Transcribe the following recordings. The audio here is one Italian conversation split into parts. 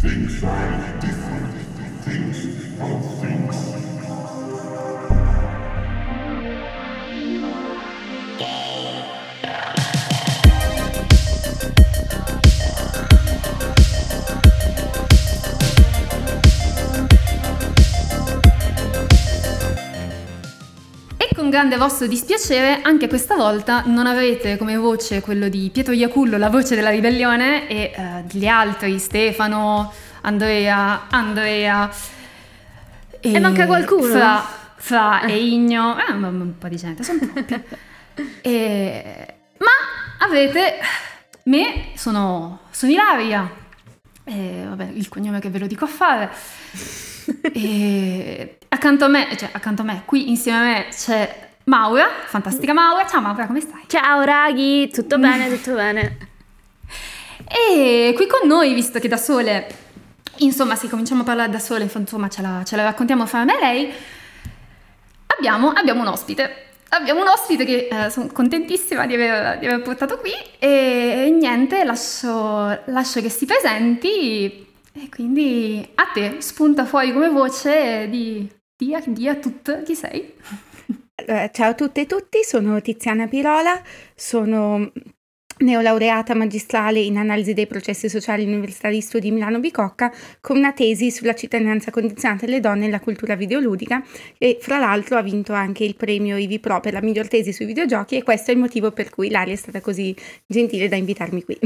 Things are different. Things are things. Grande vostro dispiacere, anche questa volta non avrete come voce quello di Pietro Iacullo, la voce della ribellione, e eh, gli altri, Stefano, Andrea, Andrea. E manca qualcuno? Fra, Fra e Igno, eh, un, po' di gente, sono troppi. E- ma avrete me, sono, sono Ilaria, e, vabbè, il cognome che ve lo dico a fare. E accanto a me, cioè accanto a me, qui insieme a me c'è Maura, fantastica Maura. Ciao Maura, come stai? Ciao raghi, tutto bene, tutto bene. E qui con noi, visto che da sole, insomma, se cominciamo a parlare da sole, insomma, ce la, ce la raccontiamo fra me e lei, abbiamo, abbiamo un ospite. Abbiamo un ospite che eh, sono contentissima di aver, di aver portato qui e niente, lascio, lascio che si presenti e quindi a te spunta fuori come voce di, di, di a tutte chi sei. Allora, ciao a tutte e tutti, sono Tiziana Pirola, sono neolaureata magistrale in analisi dei processi sociali all'Università di Studi Milano Bicocca con una tesi sulla cittadinanza condizionata delle donne nella cultura videoludica e fra l'altro ha vinto anche il premio Ivi Pro per la miglior tesi sui videogiochi e questo è il motivo per cui Ilaria è stata così gentile da invitarmi qui.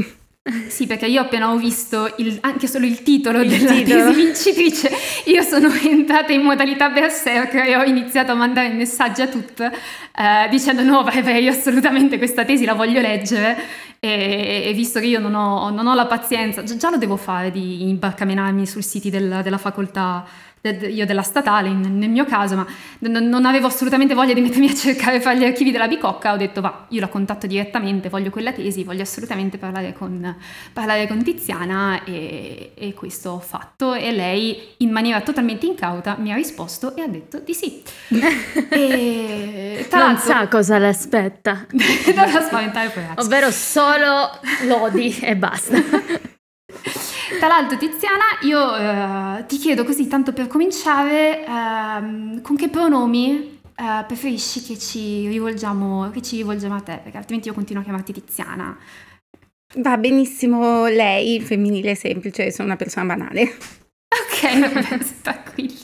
Sì, perché io appena ho visto il- anche solo il titolo Il della titolo. tesi vincitrice, io sono entrata in modalità berserker e ho iniziato a mandare messaggi a tutte eh, dicendo no, vai, vai, io assolutamente questa tesi la voglio leggere e, e visto che io non ho, non ho la pazienza, già, già lo devo fare di imbarcamenarmi sul siti del- della facoltà, io della statale nel mio caso, ma non, avevo assolutamente voglia di mettermi a cercare fra gli archivi della Bicocca, ho detto va, io la contatto direttamente, voglio quella tesi, voglio assolutamente parlare con, parlare con Tiziana e, e questo ho fatto e lei in maniera totalmente incauta mi ha risposto e ha detto di sì. e Non sa cosa le aspetta, non la spaventare poveraccia. ovvero solo lodi e basta. Tra l'altro, Tiziana, io eh, ti chiedo così, tanto per cominciare, ehm, con che pronomi eh, preferisci che ci, rivolgiamo, che ci rivolgiamo a te? Perché altrimenti io continuo a chiamarti Tiziana. Va benissimo lei, femminile semplice, sono una persona banale. Ok, vabbè, tranquilla.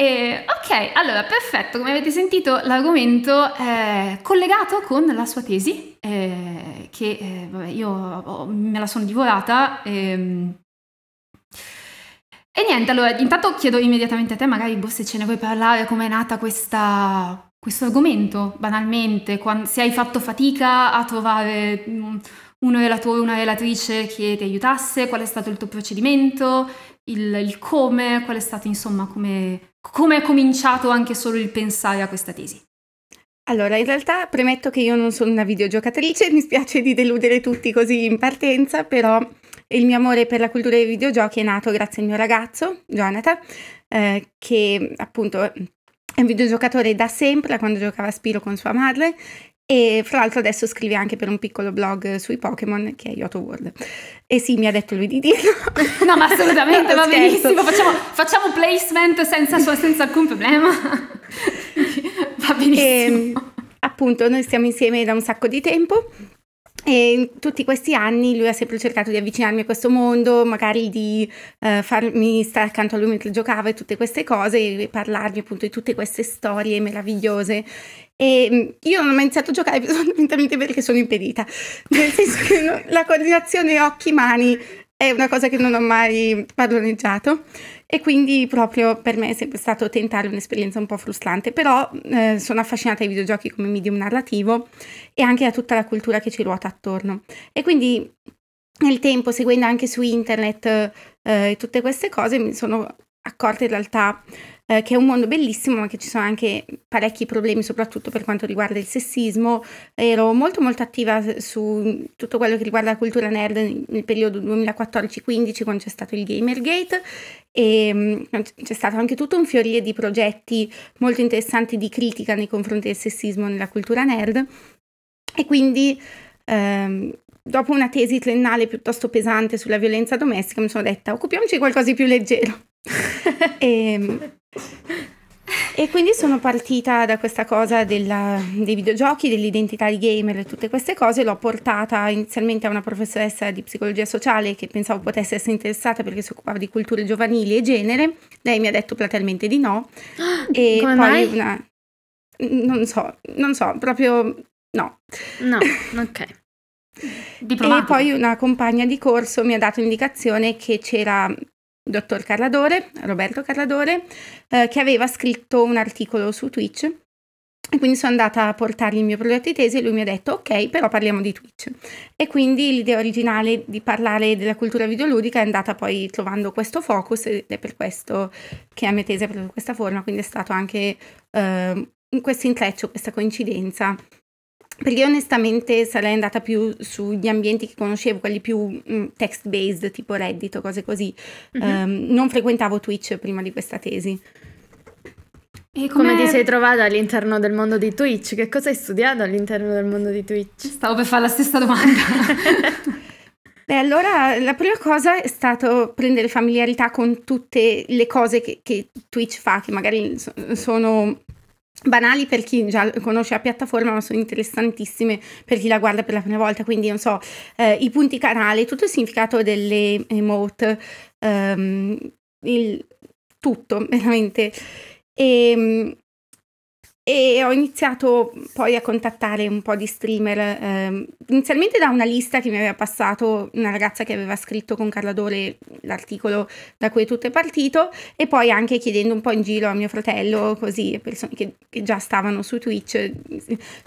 E, ok, allora, perfetto, come avete sentito l'argomento è collegato con la sua tesi, eh, che eh, vabbè, io ho- me la sono divorata. ehm. E niente, allora, intanto chiedo immediatamente a te, magari boh, se ce ne vuoi parlare, come è nata questa, questo argomento, banalmente, quan- se hai fatto fatica a trovare mm, un relatore, una relatrice che ti aiutasse, qual è stato il tuo procedimento, il, il come, qual è stato insomma, come, come è cominciato anche solo il pensare a questa tesi. Allora, in realtà premetto che io non sono una videogiocatrice, mi spiace di deludere tutti così in partenza, però il mio amore per la cultura dei videogiochi è nato grazie al mio ragazzo, Jonathan, eh, che appunto è un videogiocatore da sempre, da quando giocava a Spiro con sua madre, e fra l'altro adesso scrive anche per un piccolo blog sui Pokémon che è Yoto World. E sì, mi ha detto lui di dirlo. No, ma assolutamente, va Scherzo. benissimo, facciamo, facciamo placement senza, senza alcun problema. va benissimo. E appunto noi stiamo insieme da un sacco di tempo e in tutti questi anni lui ha sempre cercato di avvicinarmi a questo mondo, magari di eh, farmi stare accanto a lui mentre giocava e tutte queste cose e parlarmi appunto di tutte queste storie meravigliose. E mm, io non ho mai iniziato a giocare fondamentalmente perché sono impedita, nel senso che no- la coordinazione occhi-mani è una cosa che non ho mai padroneggiato e quindi proprio per me è sempre stato tentare un'esperienza un po' frustrante, però eh, sono affascinata ai videogiochi come medium narrativo e anche a tutta la cultura che ci ruota attorno. E quindi nel tempo, seguendo anche su internet eh, tutte queste cose, mi sono accorta in realtà eh, che è un mondo bellissimo, ma che ci sono anche parecchi problemi, soprattutto per quanto riguarda il sessismo. Ero molto molto attiva su tutto quello che riguarda la cultura nerd nel periodo 2014-15, quando c'è stato il Gamergate, e mm, c'è stato anche tutto un fiorire di progetti molto interessanti di critica nei confronti del sessismo nella cultura nerd. E quindi ehm, dopo una tesi triennale piuttosto pesante sulla violenza domestica mi sono detta occupiamoci di qualcosa di più leggero. e, e quindi sono partita da questa cosa della, dei videogiochi, dell'identità di gamer e tutte queste cose, l'ho portata inizialmente a una professoressa di psicologia sociale che pensavo potesse essere interessata perché si occupava di culture giovanili e genere, lei mi ha detto platealmente di no. e Come poi mai? una... Non so, non so, proprio no. No, ok. Diplomatico. E poi una compagna di corso mi ha dato indicazione che c'era dottor Carladore, Roberto Carladore, eh, che aveva scritto un articolo su Twitch. E quindi sono andata a portargli il mio progetto di tesi e lui mi ha detto ok, però parliamo di Twitch. E quindi l'idea originale di parlare della cultura videoludica è andata poi trovando questo focus ed è per questo che la mia tesi ha preso questa forma, quindi è stato anche eh, questo intreccio, questa coincidenza perché onestamente sarei andata più sugli ambienti che conoscevo, quelli più mm, text-based, tipo Reddit o cose così. Mhm. Ehm, non frequentavo Twitch prima di questa tesi. E Come com'è- ti sei trovata all'interno del mondo di Twitch? Che cosa hai studiato all'interno del mondo di Twitch? Stavo per fare la stessa domanda. Beh, allora la prima cosa è stato prendere familiarità con tutte le cose che, che Twitch fa, che magari so- sono banali per chi già conosce la piattaforma, ma sono interessantissime per chi la guarda per la prima volta. Quindi, non so, eh, i punti canale, tutto il significato delle emote, ehm, il- tutto veramente. E, e ho iniziato poi a contattare un po' di streamer, ehm, inizialmente da una lista che mi aveva passato una ragazza che aveva scritto con Carla Dore l'articolo da cui tutto è partito e poi anche chiedendo un po' in giro a mio fratello, così, persone che, che già stavano su Twitch,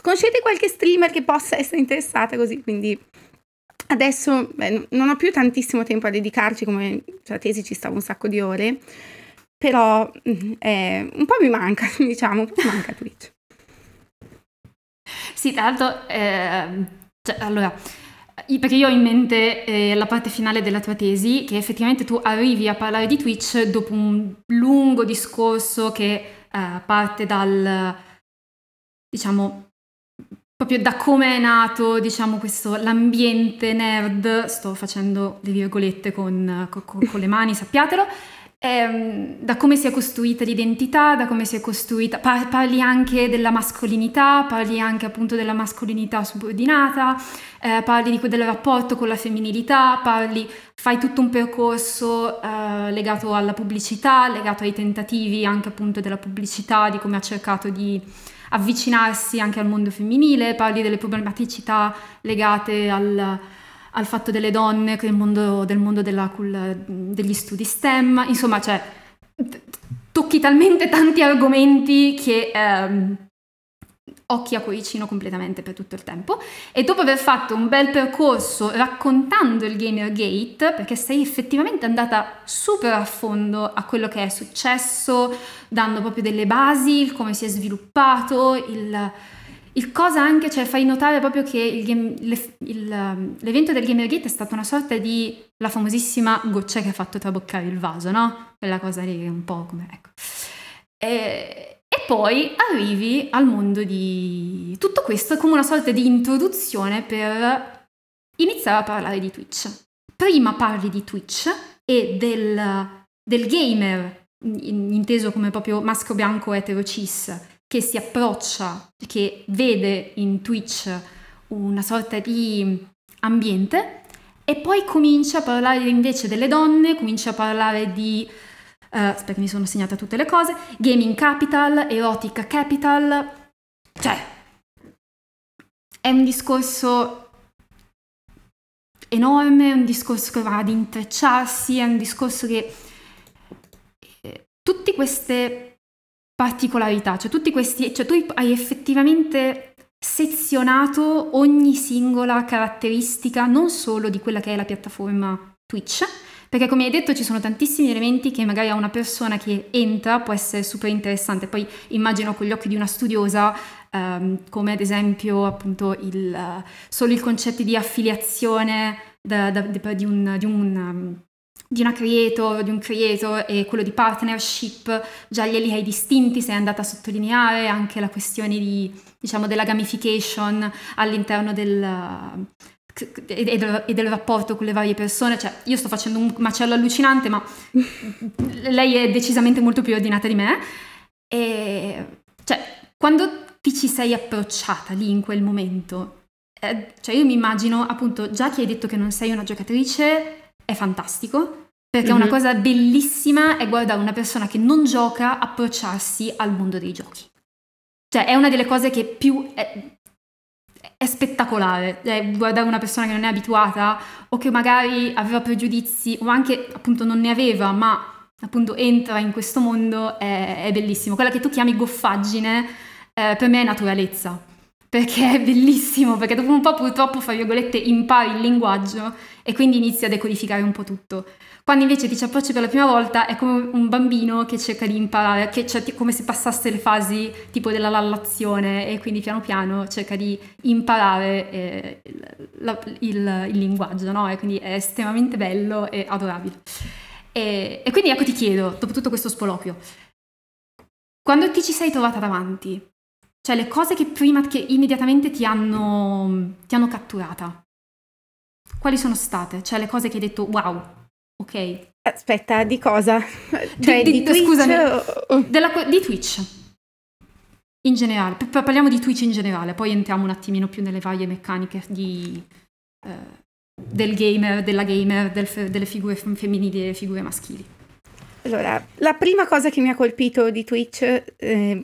conoscete qualche streamer che possa essere interessata? Così, quindi... Adesso beh, non ho più tantissimo tempo a dedicarci, come sulla tesi ci stavo un sacco di ore, però eh, un po' mi manca, diciamo, un po' mi manca Twitch. Sì, tra l'altro, ehm, cioè, allora, perché io ho in mente eh, la parte finale della tua tesi, che effettivamente tu arrivi a parlare di Twitch dopo un lungo discorso che eh, parte dal, diciamo, proprio da come è nato, diciamo, questo, l'ambiente nerd, sto facendo le virgolette con, co- co- con le mani, sappiatelo, ehm, da come si è costruita l'identità, da come si è costruita, par- parli anche della mascolinità, parli anche appunto della mascolinità subordinata, eh, parli di del rapporto con la femminilità, parli, fai tutto un percorso eh, legato alla pubblicità, legato ai tentativi anche appunto della pubblicità, di come ha cercato di avvicinarsi anche al mondo femminile, parli delle problematicità legate al, al fatto delle donne, del mondo, del mondo della degli studi STEM, insomma, cioè, tocchi talmente tanti argomenti che ehm, occhi a cuoricino completamente per tutto il tempo. E dopo aver fatto un bel percorso raccontando il Gamergate, perché sei effettivamente andata super a fondo a quello che è successo, dando proprio delle basi, il come si è sviluppato, il, il cosa anche, cioè fai notare proprio che game- le- il, um, l'evento del Gamergate è stata una sorta di la famosissima goccia che ha fatto traboccare il vaso, no? Quella cosa lì un po' come, ecco. E, e poi arrivi al mondo di... Tutto questo come una sorta di introduzione per iniziare a parlare di Twitch. Prima parli di Twitch e del, del gamer, in- inteso come proprio maschio bianco etero cis, che si approccia, che vede in Twitch una sorta di ambiente e poi comincia a parlare invece delle donne, comincia a parlare di eh, aspetta, mi sono segnata tutte le cose. Gaming Capital, Erotica Capital. Cioè, è un discorso enorme, è un discorso che va ad intrecciarsi, è un discorso che... eh, tutte queste particolarità, cioè tutti questi... Cioè tu hai effettivamente sezionato ogni singola caratteristica, non solo di quella che è la piattaforma Twitch, perché come hai detto ci sono tantissimi elementi che magari a una persona che entra può essere super interessante. Poi immagino con gli occhi di una studiosa, ehm, come ad esempio appunto il, eh, solo il concetto di affiliazione da- da- di, un, di un, um, di una creator, di un creator e quello di partnership, già glieli hai distinti, sei andata a sottolineare anche la questione di, diciamo, della gamification all'interno del, e del, e del, rapporto con le varie persone, cioè io sto facendo un macello allucinante, ma lei è decisamente molto più ordinata di me. E cioè, quando ti ci sei approcciata lì in quel momento, eh, cioè io mi immagino appunto, già che hai detto che non sei una giocatrice, è fantastico, perché mm-hmm. una mhm. cosa bellissima è guardare una persona che non gioca approcciarsi al mondo dei giochi. Cioè, è una delle cose che più è, è spettacolare. Cioè, guardare una persona che non è abituata o che magari aveva pregiudizi o anche appunto non ne aveva, ma appunto entra in questo mondo è, è bellissimo. Quella che tu chiami goffaggine, eh, per me è naturalezza. Perché è bellissimo, perché dopo un po' purtroppo, fra virgolette, impari il linguaggio e quindi inizi a decodificare un po' tutto. Quando invece ti ci approcci per la prima volta è come un bambino che cerca di imparare, che, cioè come se passasse le fasi tipo della lallazione e quindi piano piano cerca di imparare eh, la, il, il, linguaggio, no? E quindi è estremamente bello e adorabile. E, e quindi ecco ti chiedo, dopo tutto questo spolopio, quando ti ci sei trovata davanti, cioè le cose che prima, che immediatamente ti hanno, ti hanno catturata, quali sono state? Cioè le cose che hai detto wow, Ok. Aspetta, di cosa? Cioè, di, di, di scusami, o... della, di Twitch. In generale, parliamo di Twitch in generale, poi entriamo un attimino più nelle varie meccaniche di, eh, del gamer, della gamer, del, delle figure femminili e delle figure maschili. Allora, la prima cosa che mi ha colpito di Twitch eh,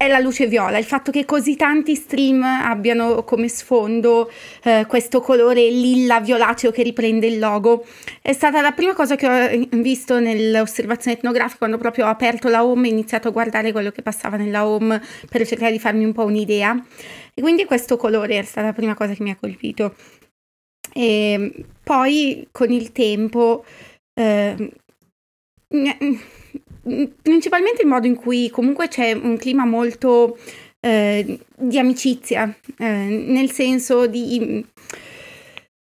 è la luce viola, il fatto che così tanti stream abbiano come sfondo eh, questo colore lilla violaceo che riprende il logo. È stata la prima cosa che ho visto nell'osservazione etnografica quando proprio ho aperto la home e iniziato a guardare quello che passava nella home per cercare di farmi un po' un'idea. E quindi questo colore è stata la prima cosa che mi ha colpito. E poi con il tempo... Eh, principalmente il modo in cui comunque c'è un clima molto eh, di amicizia, eh, nel senso di,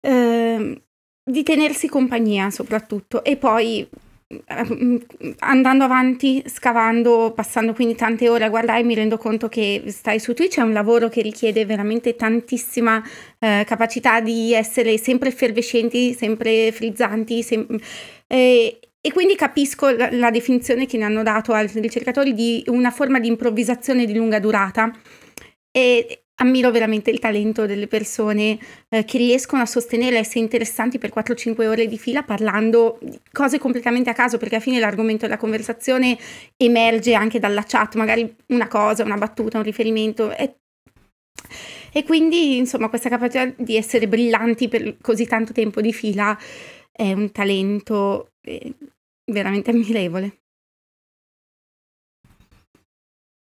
eh, di tenersi compagnia soprattutto e poi eh, andando avanti, scavando, passando quindi tante ore a guardare, mi rendo conto che stai su Twitch è un lavoro che richiede veramente tantissima eh, capacità di essere sempre effervescenti, sempre frizzanti, sem- eh, e quindi capisco la, la, definizione che ne hanno dato altri ricercatori di una forma di improvvisazione di lunga durata. E ammiro veramente il talento delle persone eh, che riescono a sostenere essere interessanti per 4-5 ore di fila parlando cose completamente a caso perché alla fine l'argomento della conversazione emerge anche dalla chat, magari una cosa, una battuta, un riferimento. E, e quindi insomma questa capacità di essere brillanti per così tanto tempo di fila è un talento eh, veramente ammirevole.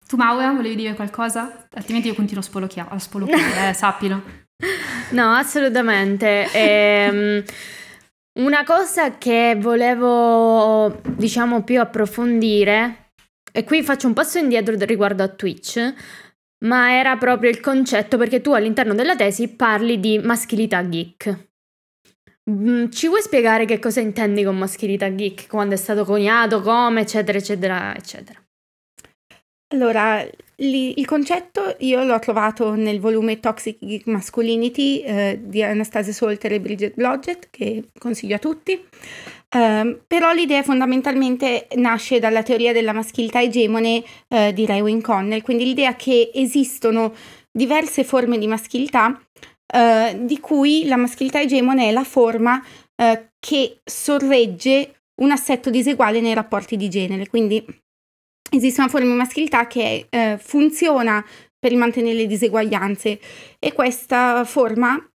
Tu Maura, volevi dire qualcosa? Altrimenti io continuo a spolocchiare, eh, sappilo. No, assolutamente. Ehm, una cosa che volevo, diciamo, più approfondire, e qui faccio un passo indietro riguardo a Twitch, ma era proprio il concetto perché tu all'interno della tesi parli di maschilità geek. Mm, ci vuoi spiegare che cosa intendi con maschilità geek, quando è stato coniato, come, eccetera, eccetera, eccetera? Allora, li, il concetto io l'ho trovato nel volume Toxic Geek Masculinity eh, di Anastasia Solter e Bridget Blodgett, che consiglio a tutti. Uh, però l'idea fondamentalmente nasce dalla teoria della maschilità egemone uh, di Raywin Connell, quindi l'idea che esistono diverse forme di maschilità eh, di cui la maschilità egemone è la forma eh, che sorregge un assetto diseguale nei rapporti di genere. Quindi esiste una forma di maschilità che eh, funziona per mantenere le diseguaglianze e questa forma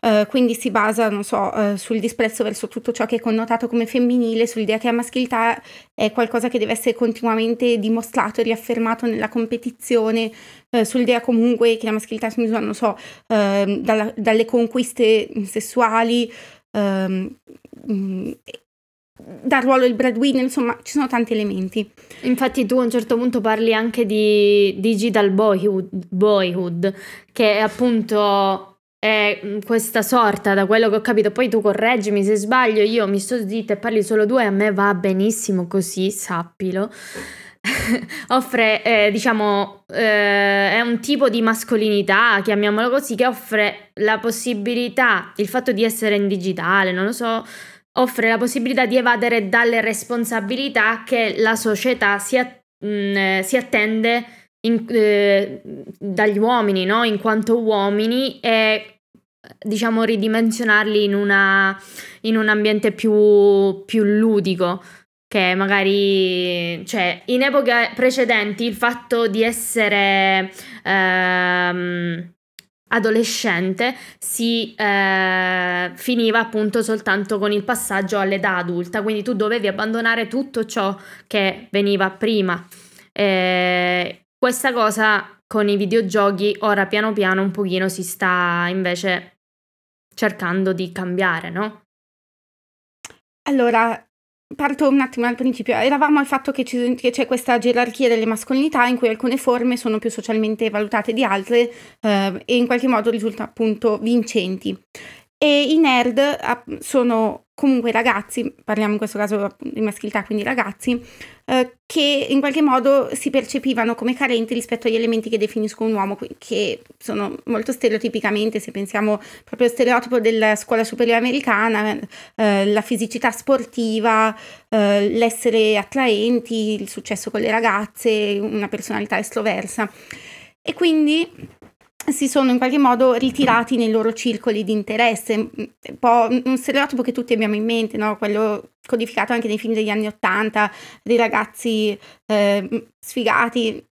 Uh, quindi si basa, non so, uh, sul disprezzo verso tutto ciò che è connotato come femminile, sull'idea che la maschilità è qualcosa che deve essere continuamente dimostrato e riaffermato nella competizione, uh, sull'idea comunque che la maschilità si misura, non so, ehm, dalla, dalle conquiste sessuali, um, dal ruolo del breadwinner, insomma, ci sono tanti elementi. Infatti tu a un certo punto parli anche di digital boyhood, boyhood che è appunto è mm, questa sorta, da quello che ho capito. Poi tu correggimi se sbaglio, io mi sto zitta e parli solo due, a me va benissimo così, sappilo. offre, eh, diciamo, eh, è un tipo di mascolinità, chiamiamolo così, che offre la possibilità, il fatto di essere in digitale, non lo so, offre la possibilità di evadere dalle responsabilità che la società si, a- mh, mm, si attende in, eh, dagli uomini, no? In quanto uomini e diciamo ridimensionarli in, una, in un ambiente più, più ludico che magari, cioè, in epoche precedenti il fatto di essere ehm, adolescente si eh, finiva appunto soltanto con il passaggio all'età adulta, quindi tu dovevi abbandonare tutto ciò che veniva prima. Eh, questa cosa con i videogiochi ora piano piano un pochino si sta invece cercando di cambiare, no? Allora, Parto un attimo dal principio. Eravamo al fatto che, che, c'è questa gerarchia delle mascolinità in cui alcune forme sono più socialmente valutate di altre eh, e in qualche modo risultano appunto vincenti. E i nerd sono comunque ragazzi, parliamo in questo caso di maschilità, quindi ragazzi, eh, che in qualche modo si percepivano come carenti rispetto agli elementi che definiscono un uomo, che sono molto stereotipicamente, se pensiamo proprio al stereotipo della scuola superiore americana, eh, la fisicità sportiva, eh, l'essere attraenti, il successo con le ragazze, una personalità estroversa. E quindi si sono in qualche modo ritirati nei loro circoli di interesse, un po' un stereotipo che tutti abbiamo in mente, no? quello codificato anche nei film degli anni Ottanta, dei ragazzi eh, sfigati,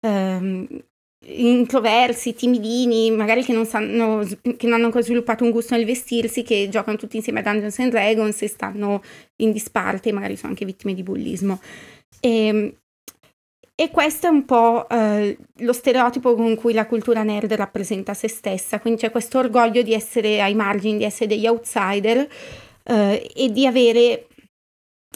eh, introversi, timidini, magari che non, sanno, che non hanno ancora sviluppato un gusto nel vestirsi, che giocano tutti insieme a Dungeons and Dragons e stanno in disparte, magari sono anche vittime di bullismo. E, ehm, e questo è un po' eh, lo stereotipo con cui la cultura nerd rappresenta se stessa, quindi c'è questo orgoglio di essere ai margini, di essere degli outsider eh, e di avere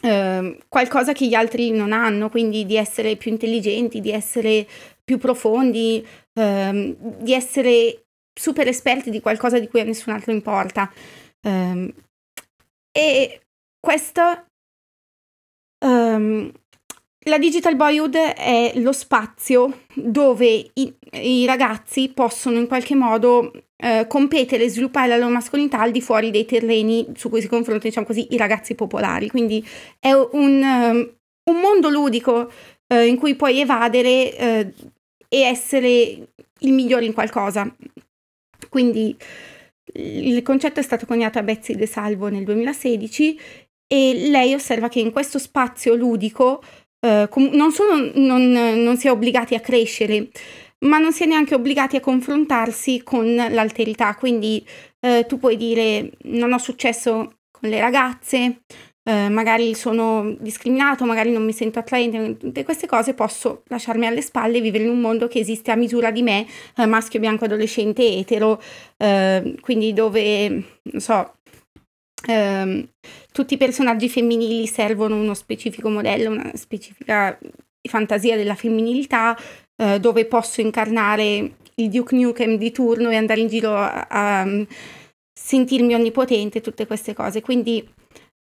eh, qualcosa che gli altri non hanno, quindi di essere più intelligenti, di essere più profondi, ehm, di essere super esperti di qualcosa di cui a nessun altro importa. Ehm, e questo um, la Digital Boyhood è lo spazio dove i, i ragazzi possono in qualche modo eh, competere e sviluppare la loro mascolinità al di fuori dei terreni su cui si confrontano, diciamo così, i ragazzi popolari. Quindi è un, um, un mondo ludico uh, in cui puoi evadere uh, e essere il migliore in qualcosa. Quindi il concetto è stato coniato a Betsy De Salvo nel 2016 e lei osserva che in questo spazio ludico eh, com- non solo non, non si è obbligati a crescere, ma non si è neanche obbligati a confrontarsi con l'alterità. Quindi eh, tu puoi dire non ho successo con le ragazze, eh, magari sono discriminato, magari non mi sento attraente, tutte queste cose posso lasciarmi alle spalle e vivere in un mondo che esiste a misura di me, eh, maschio, bianco, adolescente, etero, eh, quindi dove, non so, ehm, tutti i personaggi femminili servono uno specifico modello, una specifica fantasia della femminilità, eh, dove posso incarnare il Duke Nukem di turno e andare in giro a, a mm, sentirmi onnipotente, tutte queste cose. Quindi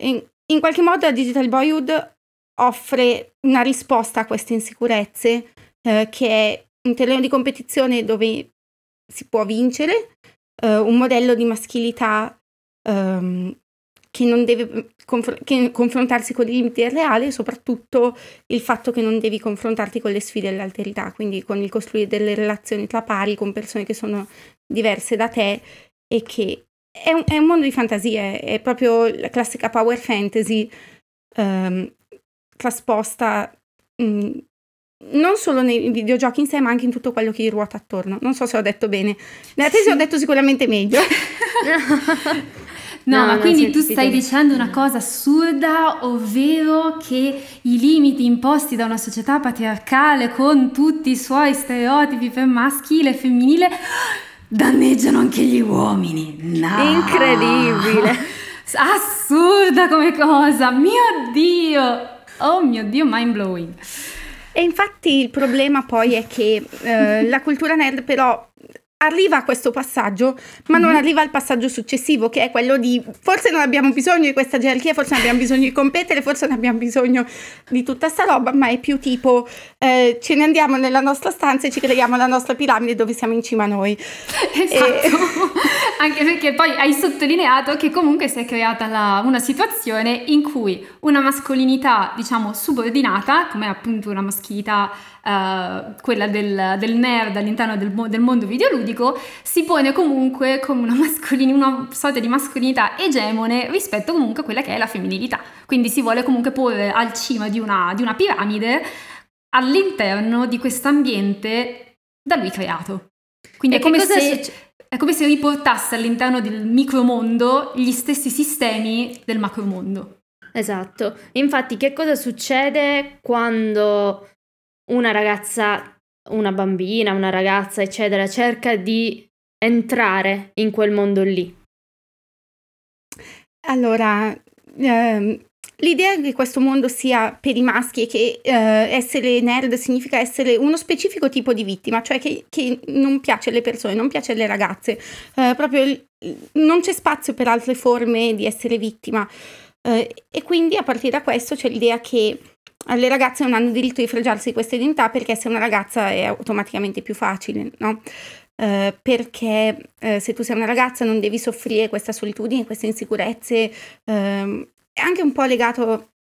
in, in qualche modo la Digital Boyhood offre una risposta a queste insicurezze, eh, che è un terreno di competizione dove si può vincere, eh, un modello di maschilità um, che non deve confr- che confrontarsi con i limiti del reale e soprattutto il fatto che non devi confrontarti con le sfide dell'alterità, quindi con il costruire delle relazioni tra pari con persone che sono diverse da te e che è un, è un mondo di fantasie, è proprio la classica power fantasy um, trasposta mh, non solo nei videogiochi in sé, ma anche in tutto quello che gli ruota attorno. Non so se ho detto bene. Nella tesi sì. ho detto sicuramente meglio. No, no ma quindi tu stai dicendo una cosa assurda, ovvero che i limiti imposti da una società patriarcale con tutti i suoi stereotipi per maschile e femminile danneggiano anche gli uomini. No. Incredibile. Assurda come cosa, mio Dio. Oh mio Dio, mind blowing. E infatti il problema poi è che eh, la cultura nerd però arriva a questo passaggio, ma non Mhm. arriva al passaggio successivo, che è quello di forse non abbiamo bisogno di questa gerarchia, forse non abbiamo bisogno di competere, forse non abbiamo bisogno di tutta sta roba, ma è più tipo eh, ce ne andiamo nella nostra stanza e ci creiamo la nostra piramide dove siamo in cima a noi. Esatto, anche perché poi hai sottolineato che comunque si è creata la- una situazione in cui una mascolinità, diciamo, subordinata, come appunto una maschilità, eh, quella del, del nerd all'interno del, del mondo videoludico, si pone comunque come una, una sorta di mascolinità egemone rispetto comunque a quella che è la femminilità. Quindi si vuole comunque porre al cima di una, di una piramide all'interno di questo ambiente da lui creato. Quindi E è come, se, succe- è come se riportasse all'interno del micromondo gli stessi sistemi del macromondo. Esatto. Infatti, che cosa succede quando una ragazza, una bambina, una ragazza, eccetera, cerca di entrare in quel mondo lì? Allora, ehm, l'idea che questo mondo sia per i maschi e che eh, essere nerd significa essere uno specifico tipo di vittima, cioè che, che non piace alle persone, non piace alle ragazze, eh, proprio non c'è spazio per altre forme di essere vittima. Eh, e quindi a partire da questo c'è l'idea che le ragazze non hanno diritto di fregiarsi di questa identità perché essere una ragazza è automaticamente più facile, no? Eh, perché eh, se tu sei una ragazza non devi soffrire questa solitudine, queste insicurezze, ehm, è anche un po' legato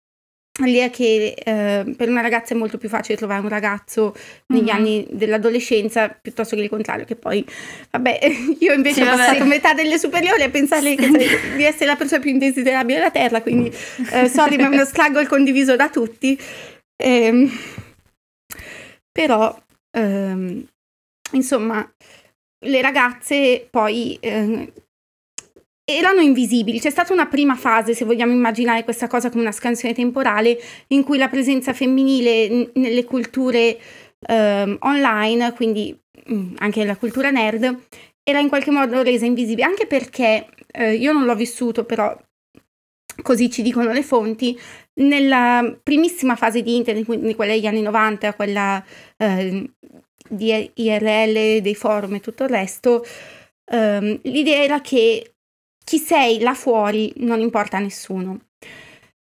all'idea che eh, per una ragazza è molto più facile trovare un ragazzo negli Mhm. anni dell'adolescenza piuttosto che il contrario, che poi, vabbè, io invece Sì, ho vabbè. passato metà delle superiori a pensare sei- di essere la persona più indesiderabile della Terra, quindi eh, sorry, ma è uno struggle condiviso da tutti. Ehm, però, ehm, insomma, le ragazze poi eh, erano invisibili. C'è stata una prima fase, se vogliamo immaginare questa cosa come una scansione temporale, in cui la presenza femminile n- nelle culture ehm, online, quindi mm, anche nella cultura nerd, era in qualche modo resa invisibile, anche perché eh, io non l'ho vissuto, però così ci dicono le fonti, nella primissima fase di internet, quindi quella degli anni 90, quella eh, di IRL, dei forum e tutto il resto, ehm, l'idea era che chi sei là fuori non importa a nessuno.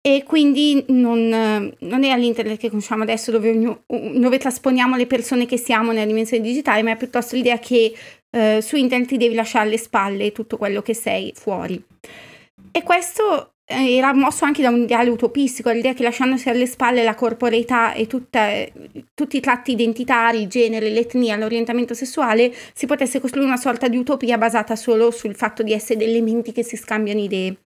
E quindi non, non è all'internet che conosciamo adesso dove, dove trasponiamo le persone che siamo nella dimensione digitale, ma è piuttosto l'idea che eh, su internet ti devi lasciare alle spalle tutto quello che sei fuori. E questo era mosso anche da un ideale utopistico, l'idea che lasciandosi alle spalle la corporeità e tutta- tutti i tratti identitari, il genere, l'etnia, l'orientamento sessuale, si potesse costruire una sorta di utopia basata solo sul fatto di essere delle menti che si scambiano idee.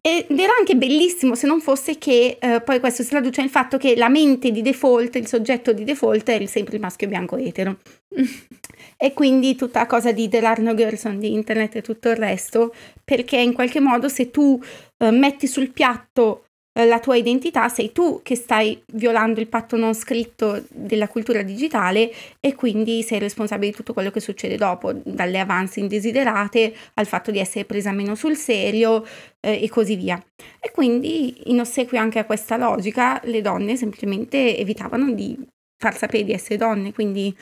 Ed era anche bellissimo se non fosse che eh, poi questo si traduce nel fatto che la mente di default, il soggetto di default è sempre il maschio bianco etero. e quindi tutta la cosa di There are no girls on the internet e tutto il resto, perché in qualche modo se tu eh, metti sul piatto eh, la tua identità, sei tu che stai violando il patto non scritto della cultura digitale e quindi sei responsabile di tutto quello che succede dopo, dalle avanzi indesiderate al fatto di essere presa meno sul serio eh, e così via. E quindi in ossequio anche a questa logica le donne semplicemente evitavano di far sapere di essere donne, quindi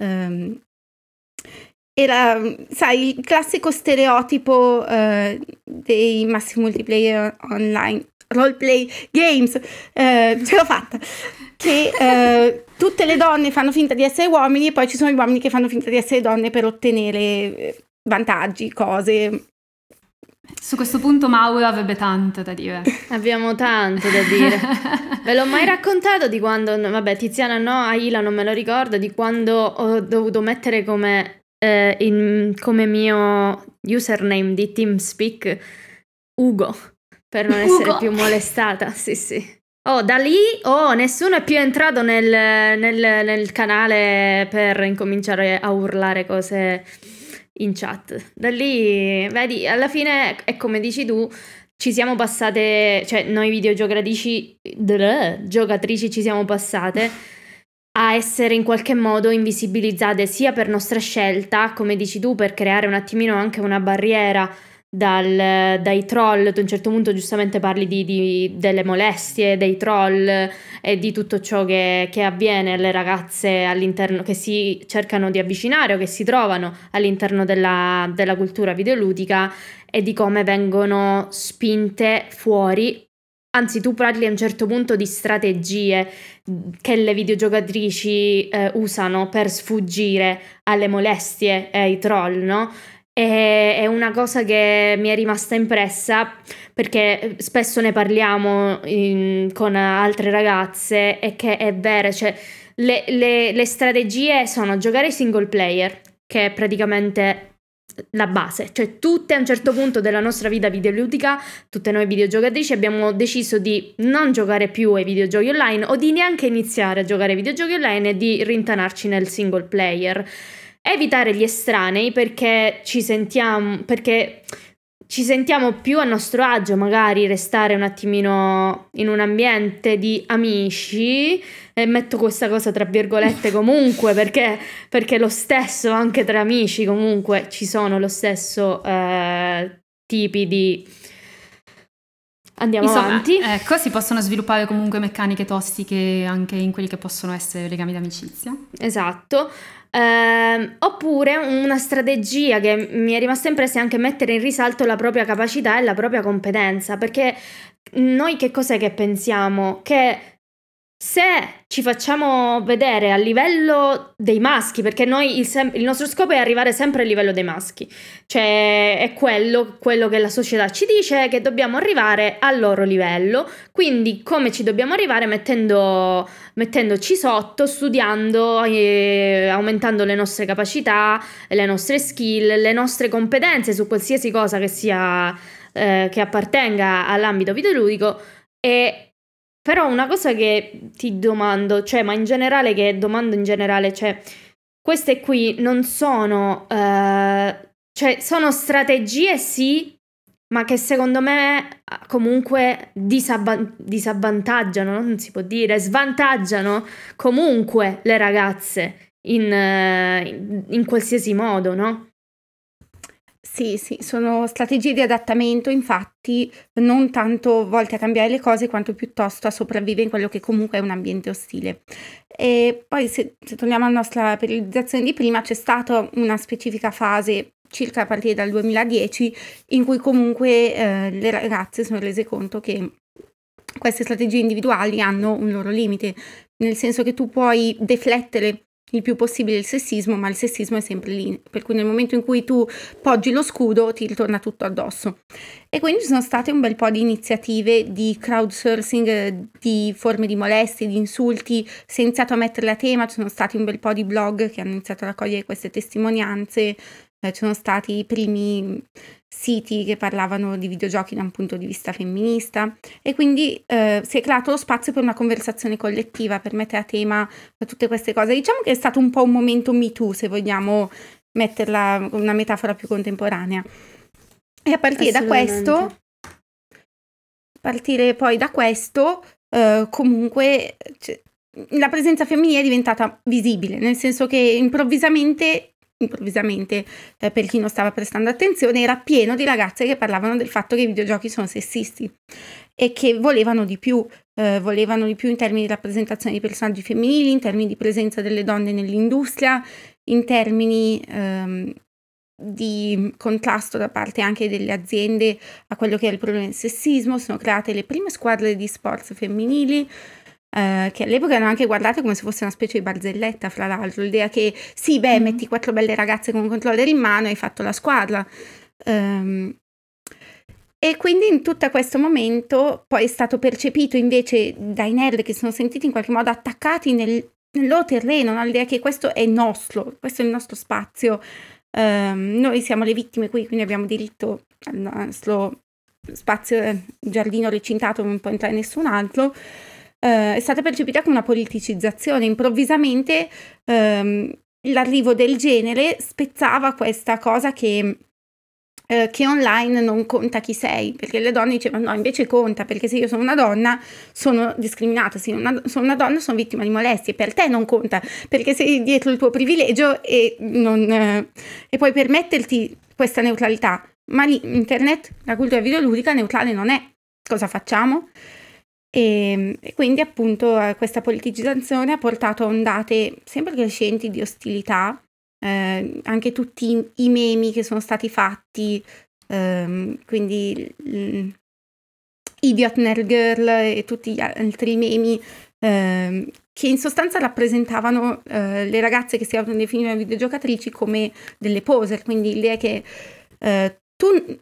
ehm, era, sai, il classico stereotipo eh, dei massi multiplayer online, roleplay games, eh, ce l'ho fatta, che eh, tutte le donne fanno finta di essere uomini e poi ci sono gli uomini che fanno finta di essere donne per ottenere eh, vantaggi, cose. Su questo punto Mauro avrebbe tanto da dire. Abbiamo tanto da dire. Ve l'ho mai raccontato di quando, vabbè, Tiziana no, Aila non me lo ricordo, di quando ho dovuto mettere come, eh, in- come mio username di TeamSpeak Ugo, per non essere Ugo. più molestata, sì sì. Oh, da lì, oh, nessuno è più entrato nel, nel- nel canale per incominciare a urlare cose in chat. Da lì, vedi, alla fine è come dici tu, ci siamo passate, cioè noi videogiocatrici, giocatrici ci siamo passate a essere in qualche modo invisibilizzate sia per nostra scelta, come dici tu, per creare un attimino anche una barriera dal, dai troll, tu a un certo punto giustamente parli di, di, delle molestie, dei troll e di tutto ciò che, che, avviene alle ragazze all'interno, che si cercano di avvicinare o che si trovano all'interno della, della cultura videoludica e di come vengono spinte fuori Anzi, tu parli a un certo punto di strategie che le videogiocatrici eh, usano per sfuggire alle molestie e ai troll, no? E, è una cosa che mi è rimasta impressa perché spesso ne parliamo in, con altre ragazze e che è vero, cioè le, le, le strategie sono giocare single player, che è praticamente la base, cioè tutte a un certo punto della nostra vita videoludica, tutte noi videogiocatrici abbiamo deciso di non giocare più ai videogiochi online o di neanche iniziare a giocare ai videogiochi online e di rintanarci nel single player. Evitare gli estranei perché ci sentiamo perché ci sentiamo più a nostro agio magari restare un attimino in un ambiente di amici e metto questa cosa tra virgolette comunque perché, perché lo stesso anche tra amici comunque ci sono lo stesso eh, tipi di Andiamo Insomma, avanti. Ecco, si possono sviluppare comunque meccaniche tossiche anche in quelli che possono essere legami d'amicizia. Esatto. Eh, oppure una strategia che mi è rimasta impressa è anche mettere in risalto la propria capacità e la propria competenza, perché noi che cos'è che pensiamo? Che se ci facciamo vedere a livello dei maschi, perché noi il, sem- il, nostro scopo è arrivare sempre a livello dei maschi, cioè è quello, quello che la società ci dice che dobbiamo arrivare al loro livello, quindi come ci dobbiamo arrivare? Mettendo, mettendoci sotto, studiando, e aumentando le nostre capacità, le nostre skill, le nostre competenze su qualsiasi cosa che sia eh, che appartenga all'ambito videoludico e però una cosa che ti domando, cioè, ma in generale, che domando in generale, cioè, queste qui non sono, uh, cioè, sono strategie sì, ma che secondo me comunque disabba- disavvantaggiano, non si può dire, svantaggiano comunque le ragazze in, uh, in, in qualsiasi modo, no? Sì, sì, sono strategie di adattamento, infatti, non tanto volte a cambiare le cose quanto piuttosto a sopravvivere in quello che comunque è un ambiente ostile. E poi se, se torniamo alla nostra periodizzazione di prima, c'è stata una specifica fase circa a partire dal 2010 in cui comunque eh, le ragazze sono rese conto che queste strategie individuali hanno un loro limite, nel senso che tu puoi deflettere il più possibile il sessismo, ma il sessismo è sempre lì, per cui nel momento in cui tu poggi lo scudo ti ritorna tutto addosso. E quindi ci sono state un bel po' di iniziative di crowdsourcing di forme di molestie, di insulti, si è iniziato a metterle a tema, ci sono stati un bel po' di blog che hanno iniziato a raccogliere queste testimonianze, eh, ci sono stati i primi siti che parlavano di videogiochi da un punto di vista femminista e quindi eh, si è creato lo spazio per una conversazione collettiva per mettere a tema tutte queste cose. Diciamo che è stato un po' un momento Me Too, se vogliamo metterla con una metafora più contemporanea. E a partire da questo, a partire poi da questo, eh, comunque cioè, la presenza femminile è diventata visibile, nel senso che improvvisamente improvvisamente, eh, per chi non stava prestando attenzione, era pieno di ragazze che parlavano del fatto che i videogiochi sono sessisti e che volevano di più, eh, volevano di più in termini di rappresentazione di personaggi femminili, in termini di presenza delle donne nell'industria, in termini ehm, di contrasto da parte anche delle aziende a quello che è il problema del sessismo, sono create le prime squadre di sport femminili, Uh, che all'epoca erano anche guardate come se fosse una specie di barzelletta, fra l'altro, l'idea che sì, beh, mm. metti quattro belle ragazze con un controller in mano e hai fatto la squadra. Um, e quindi in tutto questo momento poi è stato percepito invece dai nerd che sono sentiti in qualche modo attaccati nel, nel loro terreno, no? l'idea che questo è nostro, questo è il nostro spazio, um, noi siamo le vittime qui, quindi abbiamo diritto al nostro spazio, eh, giardino recintato, non può entrare nessun altro eh, è stata percepita come una politicizzazione. Improvvisamente ehm, l'arrivo del genere spezzava questa cosa che eh, che online non conta chi sei, perché le donne dicevano no, invece conta, perché se io sono una donna sono discriminata, se una, sono una donna sono vittima di molestie, per te non conta, perché sei dietro il tuo privilegio e, non, eh, e puoi permetterti questa neutralità, ma lì internet, la cultura videoludica neutrale non è. Cosa facciamo? E, e, quindi appunto eh, questa politicizzazione ha portato a ondate sempre crescenti di ostilità eh, anche tutti i, i, memi che sono stati fatti, ehm, quindi l, Idiot Nerd Girl e tutti gli altri memi ehm, che in sostanza rappresentavano eh, le ragazze che si autodefinivano videogiocatrici come delle poser, quindi l'idea che eh, tu,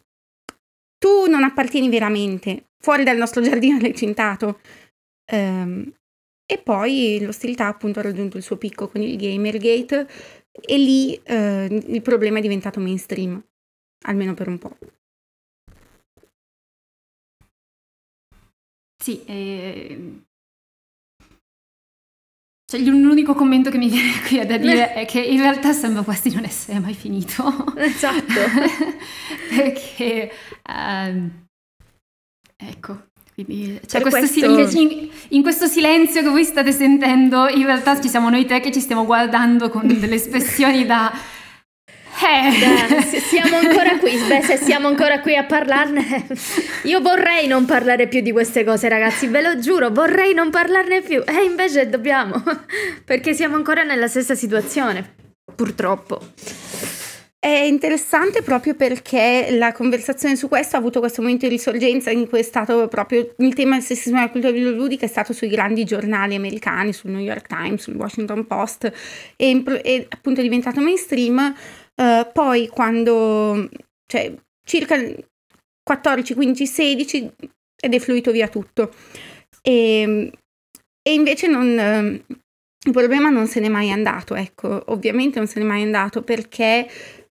tu, non appartieni veramente fuori dal nostro giardino recintato. Um, e poi l'ostilità appunto ha raggiunto il suo picco con il Gamergate e lì eh, il problema è diventato mainstream, almeno per un po'. Sì, eh... cioè, l'unico commento che mi viene qui da dire è che in realtà sembra quasi non essere mai finito. Esatto. Perché, uh, ecco, quindi c'è questo, questo... Sil- in questo silenzio che voi state sentendo, in realtà ci siamo noi tre che ci stiamo guardando con delle espressioni da... Eh. Da, siamo ancora qui, beh, se siamo ancora qui a parlarne, io vorrei non parlare più di queste cose, ragazzi, ve lo giuro, vorrei non parlarne più, e invece dobbiamo, perché siamo ancora nella stessa situazione, purtroppo. È interessante proprio perché la conversazione su questo ha avuto questo momento di risorgenza in cui è stato proprio il tema del sessismo e della cultura videoludica è stato sui grandi giornali americani, sul New York Times, sul Washington Post e, e appunto è diventato mainstream. Uh, poi quando, cioè circa 14, 15, 16 ed è fluito via tutto. E, e invece non, il problema non se n'è mai andato, ecco, ovviamente non se n'è mai andato perché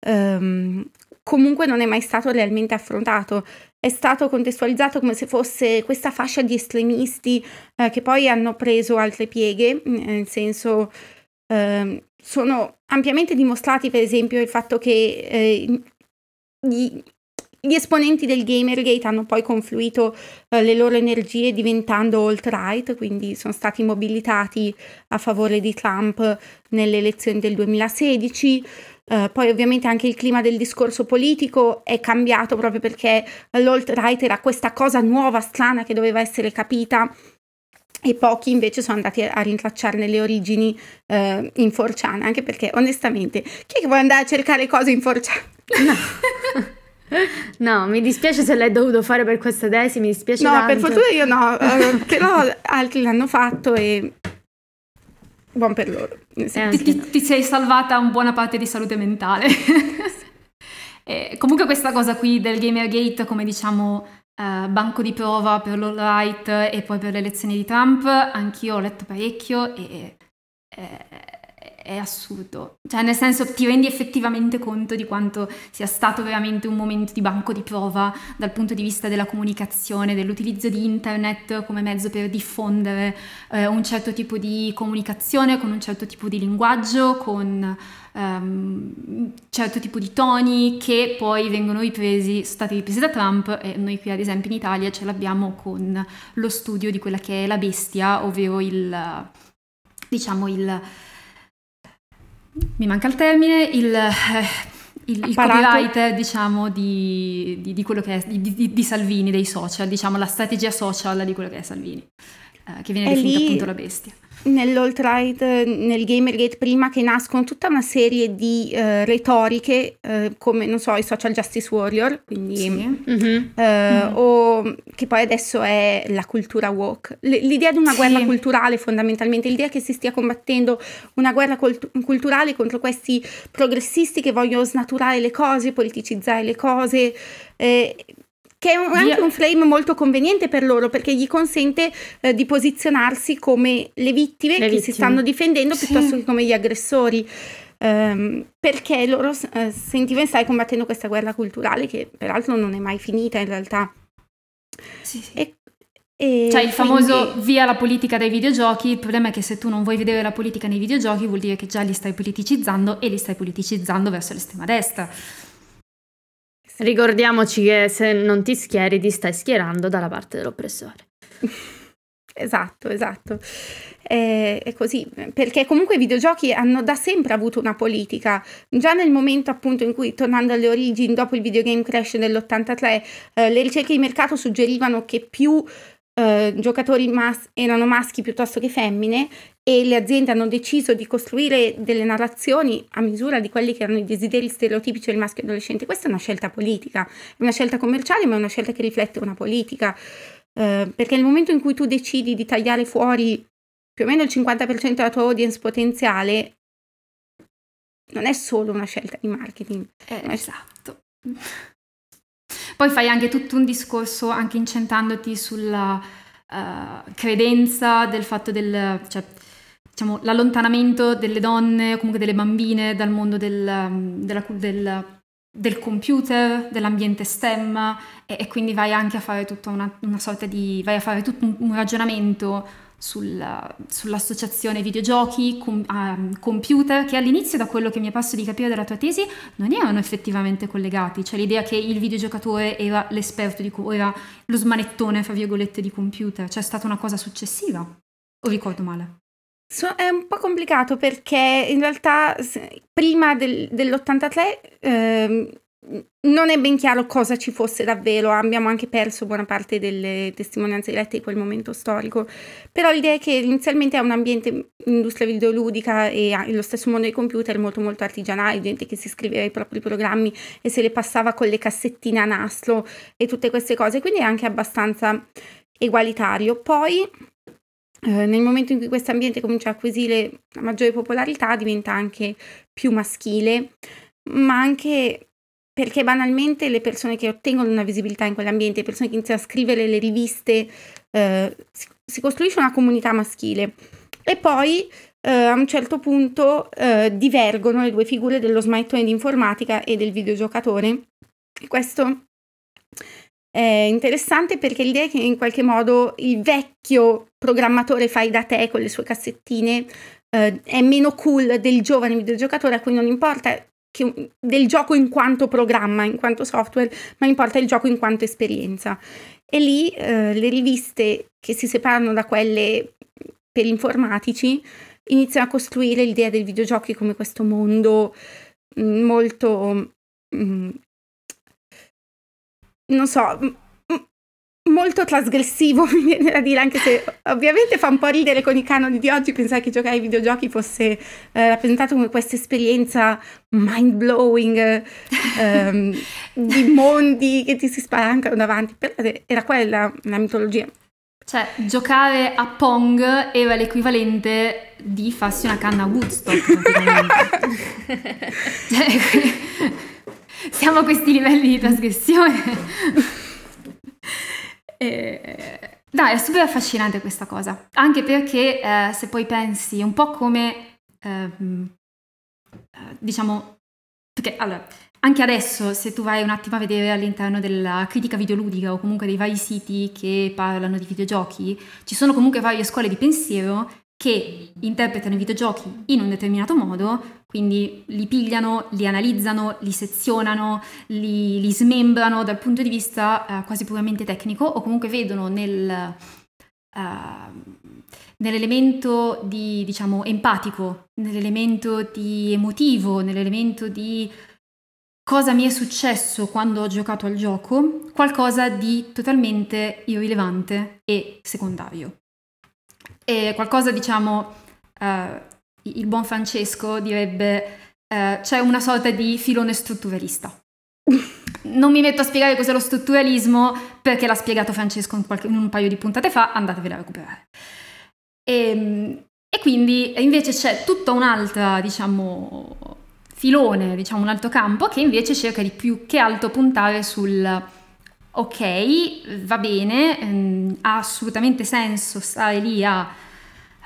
ehm, comunque non è mai stato realmente affrontato. È stato contestualizzato come se fosse questa fascia di estremisti eh, che poi hanno preso altre pieghe, nel senso eh, sono ampiamente dimostrati per esempio il fatto che eh, gli, gli esponenti del Gamergate hanno poi confluito eh, le loro energie diventando alt-right, quindi sono stati mobilitati a favore di Trump nelle elezioni del 2016. Uh, poi ovviamente anche il clima del discorso politico è cambiato proprio perché l'alt-right era questa cosa nuova, strana che doveva essere capita e pochi invece sono andati a rintracciarne le origini uh, in 4 anche perché onestamente chi è che vuole andare a cercare cose in 4 No. No, mi dispiace se l'hai dovuto fare per questa tesi, mi dispiace No, tanto. per fortuna io no, uh, però altri l'hanno fatto e buon per loro. Eh, ti, ti, ti, sei salvata un buona parte di salute mentale. e, comunque questa cosa qui del Gamergate, come diciamo, uh, banco di prova per l'all-right e poi per le elezioni di Trump, anch'io ho letto parecchio e... è assurdo. Cioè, nel senso, ti rendi effettivamente conto di quanto sia stato veramente un momento di banco di prova dal punto di vista della comunicazione, dell'utilizzo di internet come mezzo per diffondere eh, un certo tipo di comunicazione con un certo tipo di linguaggio, con um, un certo tipo di toni che poi vengono ripresi, sono stati ripresi da Trump e noi qui ad esempio in Italia ce l'abbiamo con lo studio di quella che è la bestia, ovvero il, diciamo, il mi manca il termine, il, eh, il, il copywriter diciamo di, di, di, quello che è di, di, Salvini, dei social, diciamo la strategia social di quello che è Salvini, eh, che viene definita appunto la bestia nell'alt-right, nel Gamergate prima che nascono tutta una serie di uh, retoriche uh, come, non so, i social justice warrior, quindi, sì. mm-hmm. Uh, mm. o che poi adesso è la cultura woke. L- l'idea di una guerra culturale fondamentalmente, l'idea che si stia combattendo una guerra cult- culturale contro questi progressisti che vogliono snaturare le cose, politicizzare le cose. Eh, che è un, anche un frame molto conveniente per loro perché gli consente eh, di posizionarsi come le vittime le che vittime. si stanno difendendo sì. piuttosto che come gli aggressori. Um, perché loro uh, sentivano stare combattendo questa guerra culturale che peraltro non è mai finita in realtà. Sì, sì. E, e cioè il famoso via la politica dai videogiochi, il problema è che se tu non vuoi vedere la politica nei videogiochi vuol dire che già li stai politicizzando e li stai politicizzando verso l'estrema destra Ricordiamoci che se non ti schieri ti stai schierando dalla parte dell'oppressore. Esatto, esatto. È, è, così, perché comunque i videogiochi hanno da sempre avuto una politica. Già nel momento appunto in cui, tornando alle origini, dopo il videogame crash dell'83, eh, le ricerche di mercato suggerivano che più eh, giocatori mas- erano maschi piuttosto che femmine e le aziende hanno deciso di costruire delle narrazioni a misura di quelli che erano i desideri stereotipici del maschio adolescente. Questa è una scelta politica, è una scelta commerciale, ma è una scelta che riflette una politica. Eh, perché nel momento in cui tu decidi di tagliare fuori più o meno il 50% della tua audience potenziale, non è solo una scelta di marketing. Eh, esatto. Poi fai anche tutto un discorso anche incentandoti sulla uh, credenza del fatto del... Cioè, diciamo, l'allontanamento delle donne o comunque delle bambine dal mondo del, della, del, del computer, dell'ambiente STEM e, e, quindi vai anche a fare tutta una, una sorta di... vai a fare tutto un, un ragionamento sul, sull'associazione videogiochi, com, uh, computer, che all'inizio, da quello che mi è passo di capire dalla tua tesi, non erano effettivamente collegati. Cioè l'idea che il videogiocatore era l'esperto, di, era lo smanettone, fra virgolette, di computer. Cioè è stata una cosa successiva. O ricordo male? So, è un po' complicato perché in realtà prima del, dell'83 eh, non è ben chiaro cosa ci fosse davvero, abbiamo anche perso buona parte delle testimonianze dirette di quel momento storico, però l'idea è che inizialmente è un ambiente industria videoludica e lo stesso mondo dei computer molto molto artigianale, gente che si scriveva i propri programmi e se le passava con le cassettine a nastro e tutte queste cose, quindi è anche abbastanza egualitario. Poi eh, nel momento in cui questo ambiente comincia a acquisire maggiore popolarità diventa anche più maschile, ma anche perché banalmente le persone che ottengono una visibilità in quell'ambiente, le persone che iniziano a scrivere le riviste, eh, si, si, costruisce una comunità maschile e poi eh, a un certo punto eh, divergono le due figure dello smanettone di informatica e del videogiocatore. Questo è interessante perché l'idea è che in qualche modo il vecchio programmatore fai da te con le sue cassettine eh, è meno cool del giovane videogiocatore a cui non importa che, del gioco in quanto programma, in quanto software, ma importa il gioco in quanto esperienza. E lì eh, le riviste che si separano da quelle per informatici iniziano a costruire l'idea del videogiochi come questo mondo mm, molto, mm, non so, molto trasgressivo, mi viene da dire, anche se ovviamente fa un po' ridere con i canoni di oggi pensare che giocare ai videogiochi fosse eh, rappresentato come questa esperienza mind blowing ehm, di mondi che ti si spalancano davanti, però era quella la mitologia. Cioè, giocare a Pong era l'equivalente di farsi una canna a Woodstock, siamo a questi livelli di trasgressione. E, no, è super affascinante questa cosa, anche perché eh, se poi pensi un po' come, ehm, eh, diciamo, perché allora, anche adesso se tu vai un attimo a vedere all'interno della critica videoludica o comunque dei vari siti che parlano di videogiochi, ci sono comunque varie scuole di pensiero che interpretano i videogiochi in un determinato modo, quindi li pigliano, li analizzano, li sezionano, li, li smembrano dal punto di vista uh, quasi puramente tecnico o comunque vedono nel, uh, nell'elemento di, diciamo, empatico, nell'elemento di emotivo, nell'elemento di cosa mi è successo quando ho giocato al gioco, qualcosa di totalmente irrilevante e secondario. E qualcosa, diciamo, uh, il buon Francesco direbbe, uh, c'è una sorta di filone strutturalista. Non mi metto a spiegare cos'è lo strutturalismo perché l'ha spiegato Francesco in, qualche, in un paio di puntate fa, andatevela a recuperare. E, ehm, e quindi invece c'è tutta un'altra, diciamo, filone, diciamo un altro campo che invece cerca di più che altro puntare sul ok, va bene, ehm, ha assolutamente senso stare lì a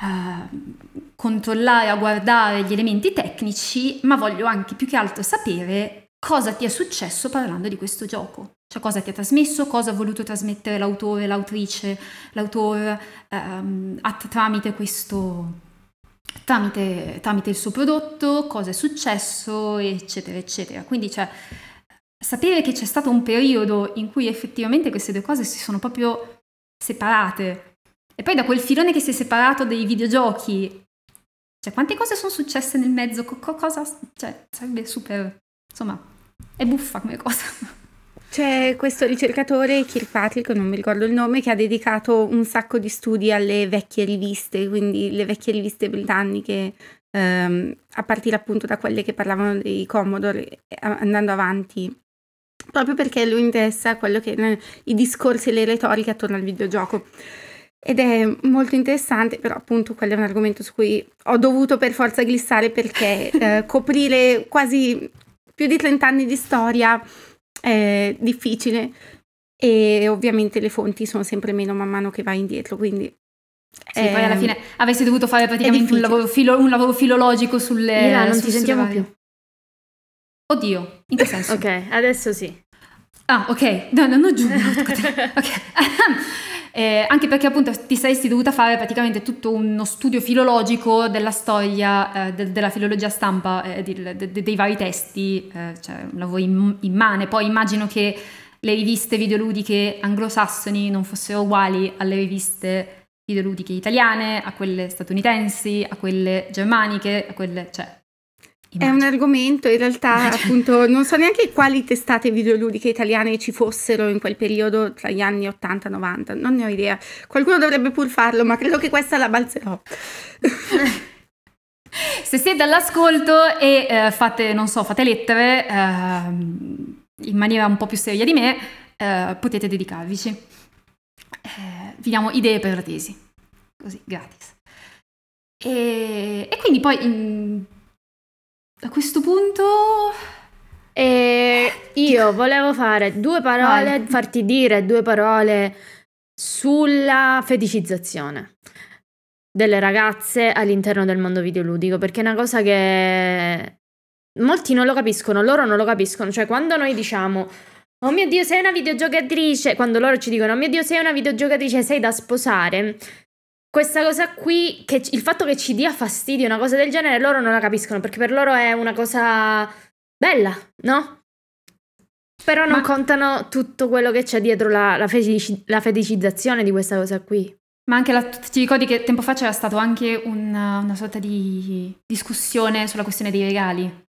eh, controllare, a guardare gli elementi tecnici, ma voglio anche più che altro sapere cosa ti è successo parlando di questo gioco. Cioè cosa ti ha trasmesso, cosa ha voluto trasmettere l'autore, l'autrice, l'autore ehm, tramite questo, tramite, tramite il suo prodotto, cosa è successo, eccetera, eccetera. Quindi cioè, sapere che c'è stato un periodo in cui effettivamente queste due cose si sono proprio separate. E poi da quel filone che si è separato dai videogiochi, cioè quante cose sono successe nel mezzo, co- cosa, cioè sarebbe super, insomma, è buffa come cosa. C'è questo ricercatore, Kirkpatrick, non mi ricordo il nome, che ha dedicato un sacco di studi alle vecchie riviste, quindi le vecchie riviste britanniche, ehm, a partire appunto da quelle che parlavano dei Commodore, andando avanti, proprio perché lui interessa quello che i discorsi e le retoriche attorno al videogioco. Ed è molto interessante, però appunto quello è un argomento su cui ho dovuto per forza glissare perché eh, coprire quasi più di 30 anni di storia è difficile e ovviamente le fonti sono sempre meno man mano che vai indietro, quindi... Sì, poi alla fine avresti dovuto fare praticamente un lavoro, filo, un lavoro, filologico sulle... Mira, non ti sentiamo varie. più. Oddio, in che senso? ok, adesso sì. Ah, ok, no, no, non giù. ok. Eh, anche perché appunto ti saresti dovuta fare praticamente tutto uno studio filologico della storia, eh, de- della filologia stampa, eh, de- de- dei vari testi, eh, cioè un lavoro im- immane. Poi immagino che le riviste videoludiche anglosassoni non fossero uguali alle riviste videoludiche italiane, a quelle statunitensi, a quelle germaniche, a quelle... cioè è un argomento, in realtà appunto non so neanche quali testate videoludiche italiane ci fossero in quel periodo tra gli anni 80 e 90, non ne ho idea. Qualcuno dovrebbe pur farlo, ma credo che questa la balzerò. Se siete all'ascolto e eh, fate, non so, fate lettere eh, in maniera un po' più seria di me, eh, potete dedicarvici. Eh, vi diamo idee per la tesi, così, gratis. E, e quindi poi... In, a questo punto... E io volevo fare due parole, Vai. farti dire due parole sulla feticizzazione delle ragazze all'interno del mondo videoludico, perché è una cosa che molti non lo capiscono, loro non lo capiscono, cioè quando noi diciamo Oh mio Dio, sei una videogiocatrice, quando loro ci dicono Oh mio Dio, sei una videogiocatrice, sei da sposare, questa cosa qui, che il fatto che ci dia fastidio una cosa del genere, loro non la capiscono perché per loro è una cosa bella, no? Però non Ma... contano tutto quello che c'è dietro la, la, fetici, la, feticizzazione di questa cosa qui. Ma anche la, ti ricordi che tempo fa c'era stata anche una, una, sorta di discussione sulla questione dei regali?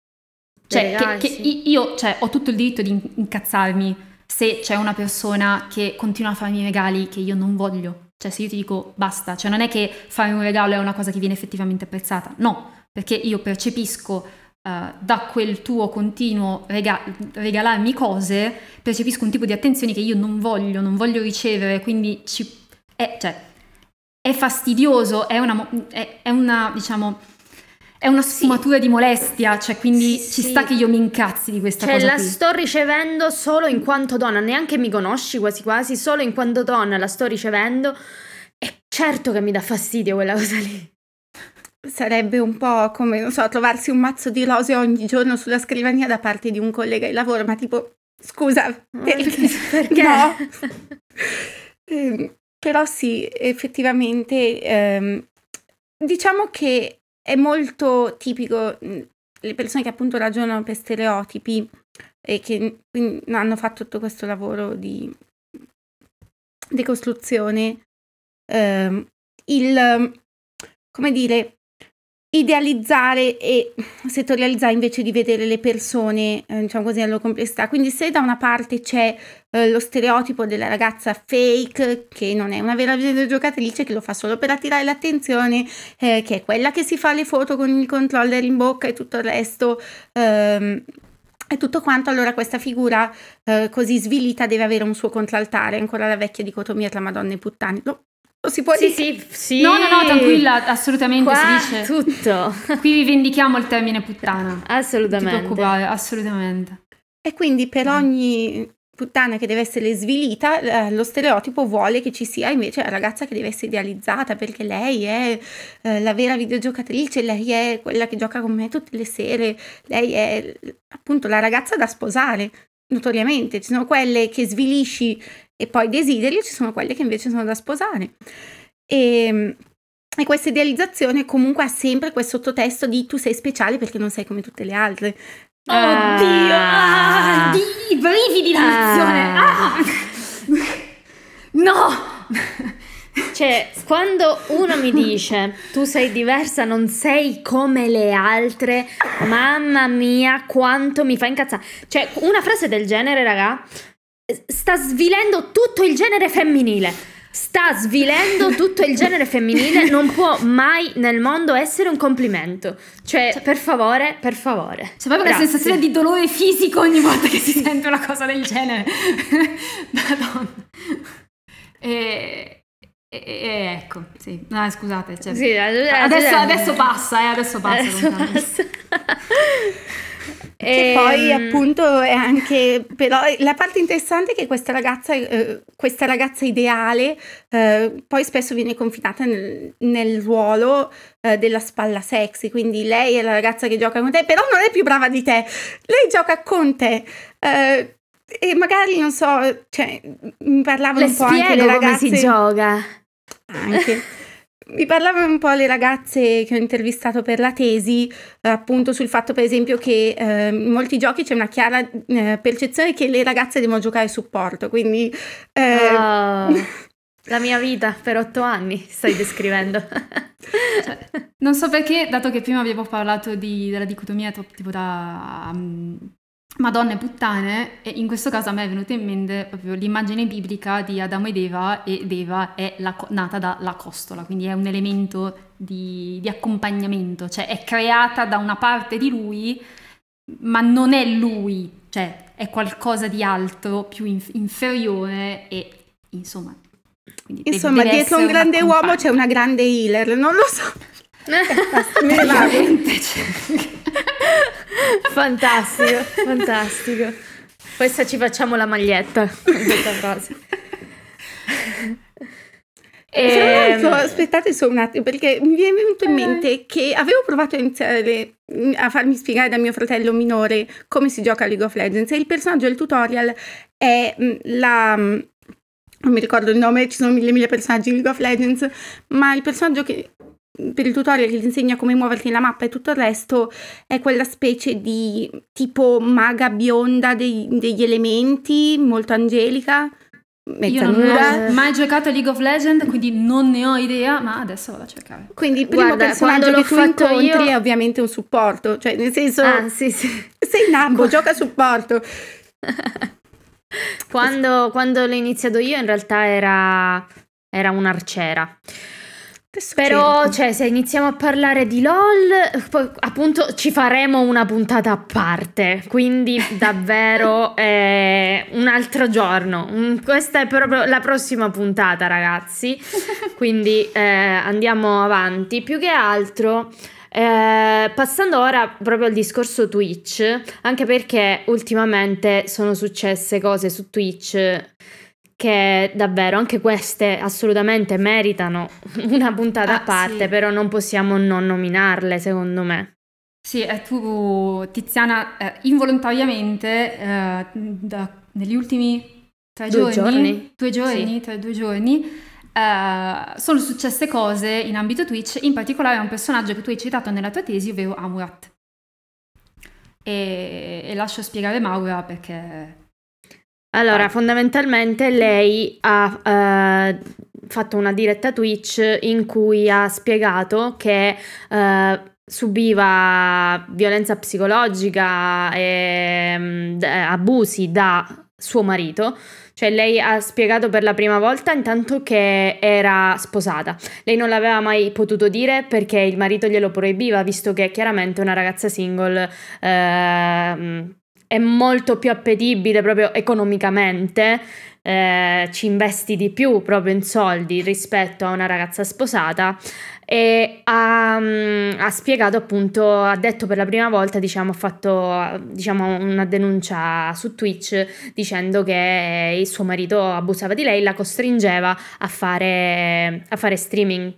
Cioè, regali, che, sì. che io cioè, ho tutto il diritto di incazzarmi se c'è una persona che continua a farmi regali che io non voglio. Cioè se io ti dico basta, cioè non è che fare un regalo è una cosa che viene effettivamente apprezzata, no, perché io percepisco uh, da quel tuo continuo rega- regalarmi cose, percepisco un tipo di attenzioni che io non voglio, non voglio ricevere, quindi ci, è, cioè, è fastidioso, è una, è, è una diciamo, è una sfumatura sì. di molestia, cioè quindi sì. ci sta che io mi incazzi di questa cioè, cosa. Cioè, la qui. sto ricevendo solo in quanto donna, neanche mi conosci quasi quasi, solo in quanto donna la sto ricevendo. E certo che mi dà fastidio quella cosa lì. Sarebbe un po' come, non so, trovarsi un mazzo di rose ogni giorno sulla scrivania da parte di un collega di lavoro, ma tipo, scusa, perché? perché? No. eh, però sì, effettivamente, ehm, diciamo che è molto tipico le persone che appunto ragionano per stereotipi e che hanno fatto tutto questo lavoro di decostruzione, eh, il, come dire, idealizzare e settorializzare invece di vedere le persone, eh, diciamo così, nella loro complessità. Quindi se da una parte c'è eh, lo stereotipo della ragazza fake, che non è una vera videogiocatrice, che lo fa solo per attirare l'attenzione, eh, che è quella che si fa le foto con il controller in bocca e tutto il resto, ehm, e tutto quanto, allora questa figura eh, così svilita deve avere un suo contraltare, ancora la vecchia dicotomia tra Madonna e puttane. Lo, lo si può sì, dire? Sì, sì. No, no, no, tranquilla, assolutamente Qua si dice. tutto. Qui rivendichiamo il termine puttana. Assolutamente. Non ti preoccupare, assolutamente. E quindi per ogni puttana che deve essere svilita, eh, lo stereotipo vuole che ci sia invece la ragazza che deve essere idealizzata perché lei è eh, la vera videogiocatrice, lei è quella che gioca con me tutte le sere, lei è appunto la ragazza da sposare. Notoriamente ci sono quelle che svilisci e poi desideri, ci sono quelle che invece sono da sposare. E, e questa idealizzazione comunque ha sempre quel sottotesto di tu sei speciale perché non sei come tutte le altre. Oddio! Ah. Ah, di brividi d'emozione! Ah. Ah. No! Cioè, quando uno mi dice tu sei diversa, non sei come le altre, mamma mia, quanto mi fa incazzare. Cioè, una frase del genere, raga, sta svilendo tutto il genere femminile. Sta svilendo tutto il genere femminile, non può mai nel mondo essere un complimento. Cioè, per favore, per favore. C'è proprio una sensazione di dolore fisico ogni volta che si sente una cosa del genere. Madonna. E, e- e ecco, sì. No, scusate. cioè- Sì, eh, adesso, eh, adesso passa, eh, adesso passa. Adesso lontano. Che poi Ehm, appunto è anche, però la parte interessante è che questa ragazza, eh, questa ragazza ideale eh, poi spesso viene confinata nel, nel ruolo eh, della spalla sexy, quindi lei è la ragazza che gioca con te, però non è più brava di te, lei gioca con te. eh, e magari non so, cioè, mi parlavano Le un po' anche le spiego come ragazze si gioca. anche. Mi parlavano un po' le ragazze che ho intervistato per la tesi, appunto sul fatto per esempio che eh, in molti giochi c'è una chiara eh, percezione che le ragazze devono giocare supporto, quindi eh, Oh, la mia vita per otto anni stai descrivendo. Cioè, non so perché, dato che prima abbiamo parlato di- della dicotomia to- tipo da mm, Madonna e puttane, e in questo caso a me è venuta in mente proprio l'immagine biblica di Adamo ed Eva, ed Eva è la nata dalla costola, quindi è un elemento di, di accompagnamento, cioè è creata da una parte di lui, ma non è lui, cioè è qualcosa di altro, più inf- inferiore e insomma... insomma dietro un grande uomo c'è una grande healer, non lo so. Veramente, cioè. fantastico, fantastico. Questa ci facciamo la maglietta questa frase. Tra l'altro, Ehm, aspettate solo un attimo, perché mi viene venuto in mente che avevo provato a iniziare a farmi spiegare da mio fratello minore come si gioca a League of Legends e il personaggio del tutorial è mh, la... mh, non mi ricordo il nome, ci sono mille mille personaggi in League of Legends, ma il personaggio che per il tutorial che ti insegna come muoverti nella mappa e tutto il resto è quella specie di tipo maga bionda dei- degli elementi, molto angelica, mezza Io non nuda. ho mai giocato a League of Legends, quindi non ne ho idea, ma adesso vado a cercare. Quindi il primo Guarda, personaggio quando che l'ho tu fatto incontri io- è ovviamente un supporto, cioè nel senso ah, sì, sì. sei nabbo, gioca supporto. Quando, quando l'ho iniziato io in realtà era, era un'arciera. Però, cioè, se iniziamo a parlare di LOL, poi appunto ci faremo una puntata a parte. Quindi, davvero, eh, un altro giorno. Questa è proprio la prossima puntata, ragazzi. Quindi eh, andiamo avanti. Più che altro. eh, passando ora proprio al discorso Twitch, anche perché ultimamente sono successe cose su Twitch che davvero anche queste assolutamente meritano una puntata Ah, a parte, sì. però non possiamo non nominarle, secondo me. Sì, e tu, Tiziana, eh, involontariamente, eh, da- negli ultimi tre Due giorni, giorni? due giorni, Sì. tre, due giorni, eh, sono successe cose in ambito Twitch, in particolare a un personaggio che tu hai citato nella tua tesi, ovvero Amurat. E, e lascio spiegare Maura perché... Allora, fondamentalmente lei ha eh, fatto una diretta Twitch in cui ha spiegato che eh, subiva violenza psicologica e mm, d- abusi da suo marito. Cioè lei ha spiegato per la prima volta intanto che era sposata. Lei non l'aveva mai potuto dire perché il marito glielo proibiva, visto che chiaramente una ragazza single ehm, è molto più appetibile proprio economicamente, eh, ci investi di più proprio in soldi rispetto a una ragazza sposata. E ha, mm, ha spiegato appunto, ha detto per la prima volta, diciamo, ha fatto diciamo, una denuncia su Twitch dicendo che il suo marito abusava di lei, la costringeva a fare, a fare streaming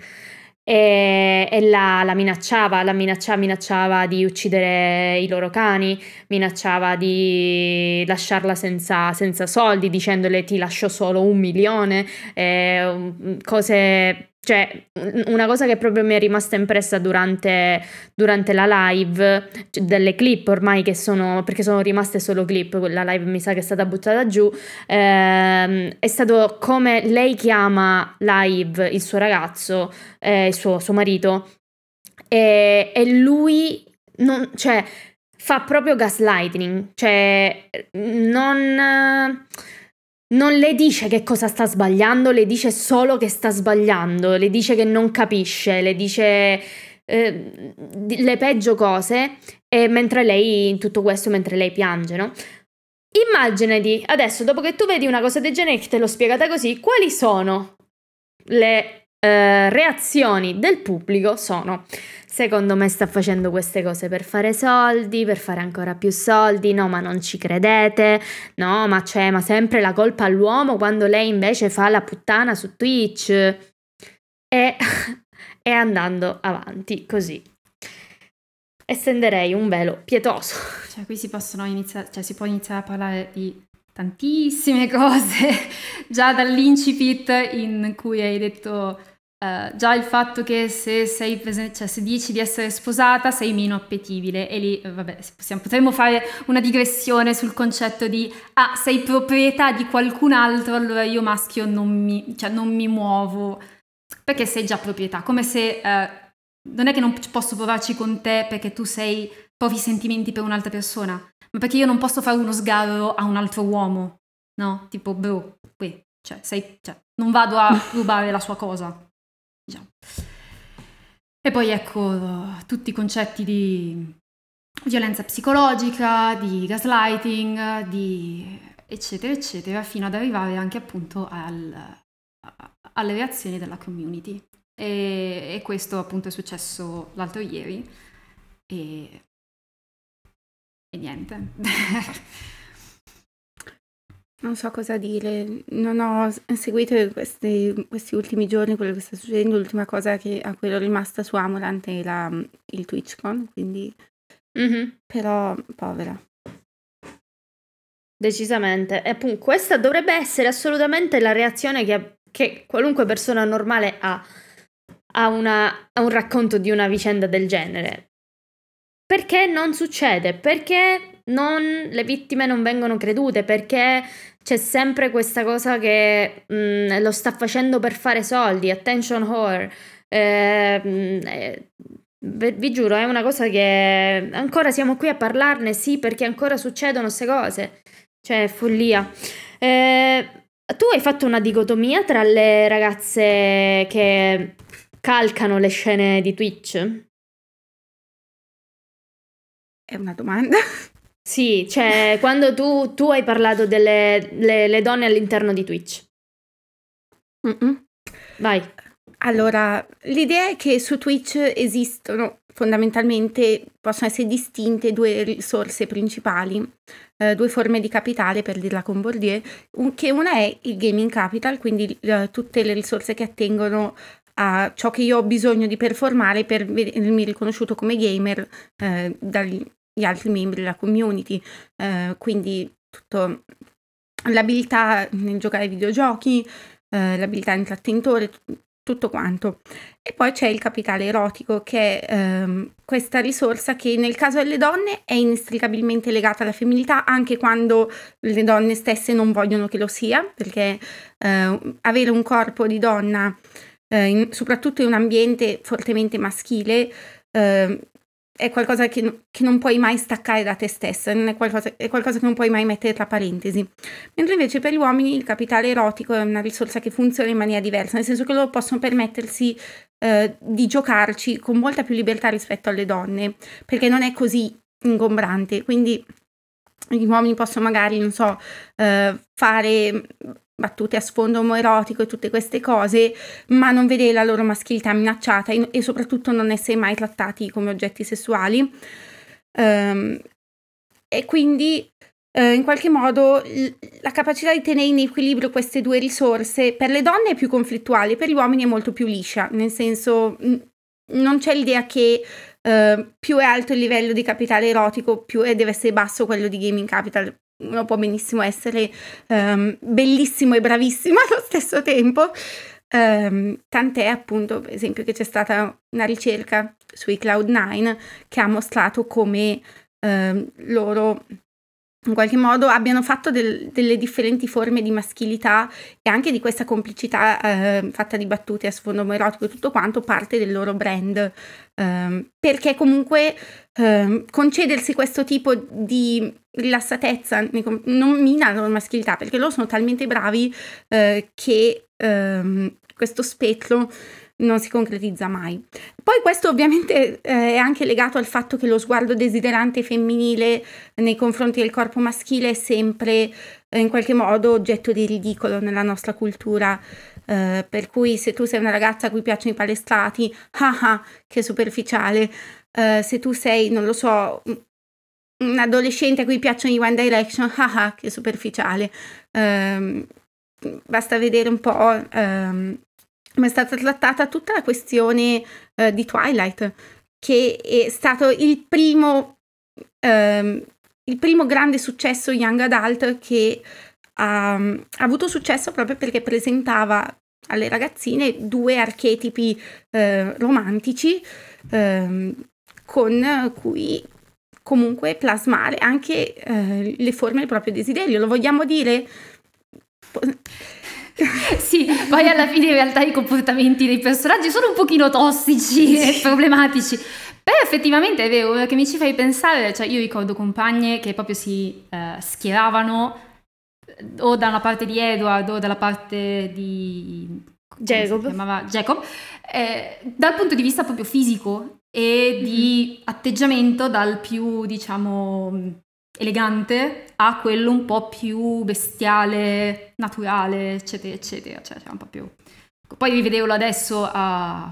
e, e la, la minacciava, la minacciava, minacciava di uccidere i loro cani, minacciava di lasciarla senza, senza soldi, dicendole ti lascio solo un milione, eh, cose Cioè, una cosa che proprio mi è rimasta impressa durante, durante la live, cioè delle clip ormai che sono, perché sono rimaste solo clip, la live mi sa che è stata buttata giù, ehm, è stato come lei chiama live il suo ragazzo, eh, il suo, suo marito, e, e lui, non, cioè, fa proprio gaslighting, cioè, non non le dice che cosa sta sbagliando, le dice solo che sta sbagliando, le dice che non capisce, le dice eh, le peggio cose e mentre lei, in tutto questo, mentre lei piange, no? Immaginati adesso, dopo che tu vedi una cosa del genere che te l'ho spiegata così, quali sono le eh, reazioni del pubblico? Sono Secondo me sta facendo queste cose per fare soldi, per fare ancora più soldi, no ma non ci credete, no ma c'è ma sempre la colpa all'uomo quando lei invece fa la puttana su Twitch e, e andando avanti così. Estenderei un velo pietoso. Cioè qui si possono iniziare, cioè si può iniziare a parlare di tantissime cose, già dall'incipit in cui hai detto Uh, già il fatto che se, sei cioè se dici di essere sposata sei meno appetibile e lì, vabbè, possiamo, potremmo fare una digressione sul concetto di ah, sei proprietà di qualcun altro, allora io maschio non mi, cioè, non mi muovo, perché sei già proprietà, come se uh, non è che non posso provarci con te perché tu sei, provi sentimenti per un'altra persona, ma perché io non posso fare uno sgarro a un altro uomo, no? Tipo, bro, qui, cioè, sei, cioè, non vado a rubare la sua cosa. Diciamo. E poi ecco tutti i concetti di violenza psicologica, di gaslighting, di eccetera eccetera, fino ad arrivare anche appunto al, alle reazioni della community. E, e, questo appunto è successo l'altro ieri e, e niente. Non so cosa dire, non ho seguito questi, questi ultimi giorni quello che sta succedendo, l'ultima cosa che, a cui ero rimasta su Amorant è la, il TwitchCon, quindi... Mm-hmm. Però, povera. Decisamente. E appunto, questa dovrebbe essere assolutamente la reazione che, che qualunque persona normale ha a, una, a un racconto di una vicenda del genere. Perché non succede? Perché non, le vittime non vengono credute? Perché c'è sempre questa cosa che mh, mm, lo sta facendo per fare soldi, attention whore. Eh, mm, eh, vi giuro, è una cosa che ancora siamo qui a parlarne, sì, perché ancora succedono queste cose. Cioè, follia. Eh, tu hai fatto una dicotomia tra le ragazze che calcano le scene di Twitch? È una domanda. Sì, cioè quando tu, tu hai parlato delle le, le donne all'interno di Twitch. Mm-mm. Vai. Allora, l'idea è che su Twitch esistono fondamentalmente, possono essere distinte due risorse principali, eh, due forme di capitale per dirla con Bourdieu, un, che una è il gaming capital, quindi eh, tutte le risorse che attengono a ciò che io ho bisogno di performare per vedermi riconosciuto come gamer eh, dagli gli altri membri della community, eh, quindi tutto l'abilità nel giocare ai videogiochi, eh, l'abilità intrattenitore, tutto quanto. E poi c'è il capitale erotico, che è ehm, questa risorsa che nel caso delle donne è inestricabilmente legata alla femminilità, anche quando le donne stesse non vogliono che lo sia, perché eh, avere un corpo di donna, eh, in, soprattutto in un ambiente fortemente maschile, eh, è qualcosa che, che, non puoi mai staccare da te stessa, è qualcosa, è qualcosa, che non puoi mai mettere tra parentesi. Mentre invece per gli uomini il capitale erotico è una risorsa che funziona in maniera diversa, nel senso che loro possono permettersi eh, di giocarci con molta più libertà rispetto alle donne, perché non è così ingombrante. Quindi gli uomini possono magari, non so, eh, fare battute a sfondo omoerotico e tutte queste cose, ma non vedere la loro maschilità minacciata e, soprattutto non essere mai trattati come oggetti sessuali. Um, e quindi uh, in qualche modo l- la capacità di tenere in equilibrio queste due risorse per le donne è più conflittuale, per gli uomini è molto più liscia, nel senso n- non c'è l'idea che uh, più è alto il livello di capitale erotico, più è, deve essere basso quello di gaming capital uno può benissimo essere um, bellissimo e bravissimo allo stesso tempo. ehm, tant'è appunto, per esempio, che c'è stata una ricerca sui Cloud9 che ha mostrato come ehm, loro in qualche modo abbiano fatto del, delle differenti forme di maschilità e anche di questa complicità eh, fatta di battute a sfondo erotico e tutto quanto parte del loro brand. Eh, perché comunque eh, concedersi questo tipo di rilassatezza non mina la loro maschilità perché loro sono talmente bravi eh, che ehm, questo spettro non si concretizza mai. Poi questo ovviamente eh, è anche legato al fatto che lo sguardo desiderante femminile nei confronti del corpo maschile è sempre eh, in qualche modo oggetto di ridicolo nella nostra cultura. Eh, per cui se tu sei una ragazza a cui piacciono i palestrati, ah che superficiale. Eh, se tu sei, non lo so, un adolescente a cui piacciono i One Direction, ah che superficiale. Ehm, basta vedere un po' ehm, come è stata trattata tutta la questione eh, di Twilight, che è stato il primo, ehm, il primo grande successo young adult che ha, ha, avuto successo proprio perché presentava alle ragazzine due archetipi eh, romantici eh, con cui comunque plasmare anche eh, le forme del proprio desiderio. Lo vogliamo dire? sì, poi alla fine in realtà i comportamenti dei personaggi sono un pochino tossici e problematici. Però effettivamente è vero, che mi ci fai pensare, cioè io ricordo compagne che proprio si eh, schieravano eh, o da una parte di Edward o dalla parte di Jacob, Jacob eh, dal punto di vista proprio fisico e di mm-hmm. atteggiamento dal più, diciamo, elegante a quello un po' più bestiale, naturale, eccetera, eccetera. Cioè, cioè un po' più... Poi rivederlo adesso a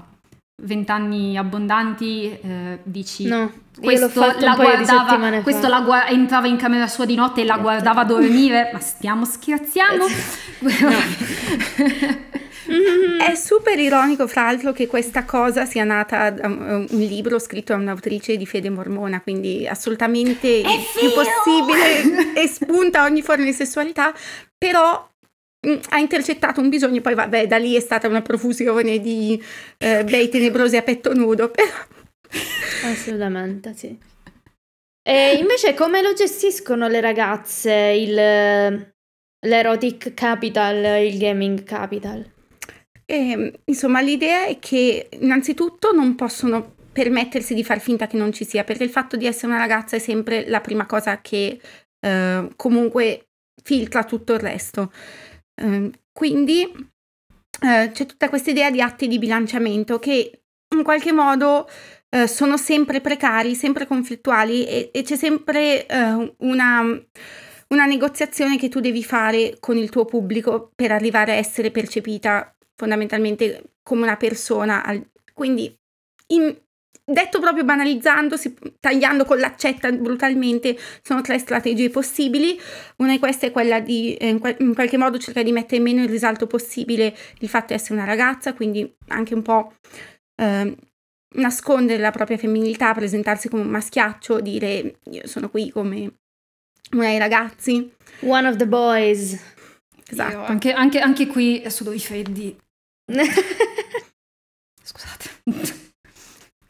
vent'anni abbondanti, eh, dici... No, questo la guardava, questo la gu- entrava in camera sua di notte e la guardava dormire, ma stiamo scherzando? no. Mm-hmm. È super ironico, fra l'altro, che questa cosa sia nata da un libro scritto da un'autrice di fede mormona, quindi assolutamente il più possibile espunta ogni forma di sessualità, però mm, ha intercettato un bisogno, poi vabbè, da lì è stata una profusione di eh, bei tenebrosi a petto nudo, però... Assolutamente, sì. E invece come lo gestiscono le ragazze il, l'erotic capital, il gaming capital? E, ehm, insomma, l'idea è che innanzitutto non possono permettersi di far finta che non ci sia, perché il fatto di essere una ragazza è sempre la prima cosa che eh, comunque filtra tutto il resto. Eh, quindi eh, c'è tutta questa idea di atti di bilanciamento che in qualche modo eh, sono sempre precari, sempre conflittuali e, e c'è sempre eh, una una negoziazione che tu devi fare con il tuo pubblico per arrivare a essere percepita fondamentalmente come una persona. Quindi, in, detto proprio banalizzandosi, tagliando con l'accetta brutalmente, sono tre strategie possibili. Una di queste è quella di eh, in qualche modo cercare di mettere meno in risalto possibile il fatto di essere una ragazza, quindi anche un po' eh, nascondere la propria femminilità, presentarsi come un maschiaccio, dire io sono qui come una dei ragazzi. One of the boys. Esatto. Anche, anche, anche, qui solo i freddi Scusate.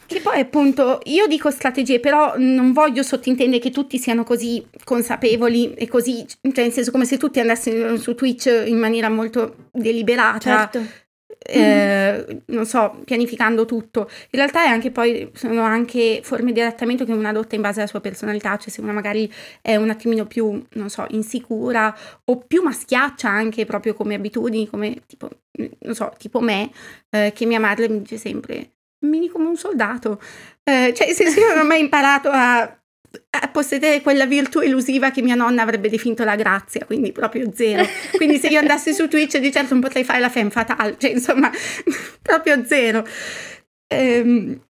Che poi appunto io dico strategie, però non voglio sottintendere che tutti siano così consapevoli e così, cioè nel senso come se tutti andassero su Twitch in maniera molto deliberata. Certo. Eh, non so, pianificando tutto. In realtà è anche poi sono anche forme di adattamento che uno adotta in base alla sua personalità, cioè se una magari è un attimino più, non so, insicura o più maschiaccia anche proprio come abitudini, come tipo, non so, tipo me, eh, che mia madre mi dice sempre mini come un soldato. Eh, cioè, se io non ho mai imparato a possedere quella virtù elusiva che mia nonna avrebbe definito la grazia, quindi proprio zero. Quindi se io andassi su Twitch di certo non potrei fare la femme fatale, cioè insomma, proprio zero. Ehm,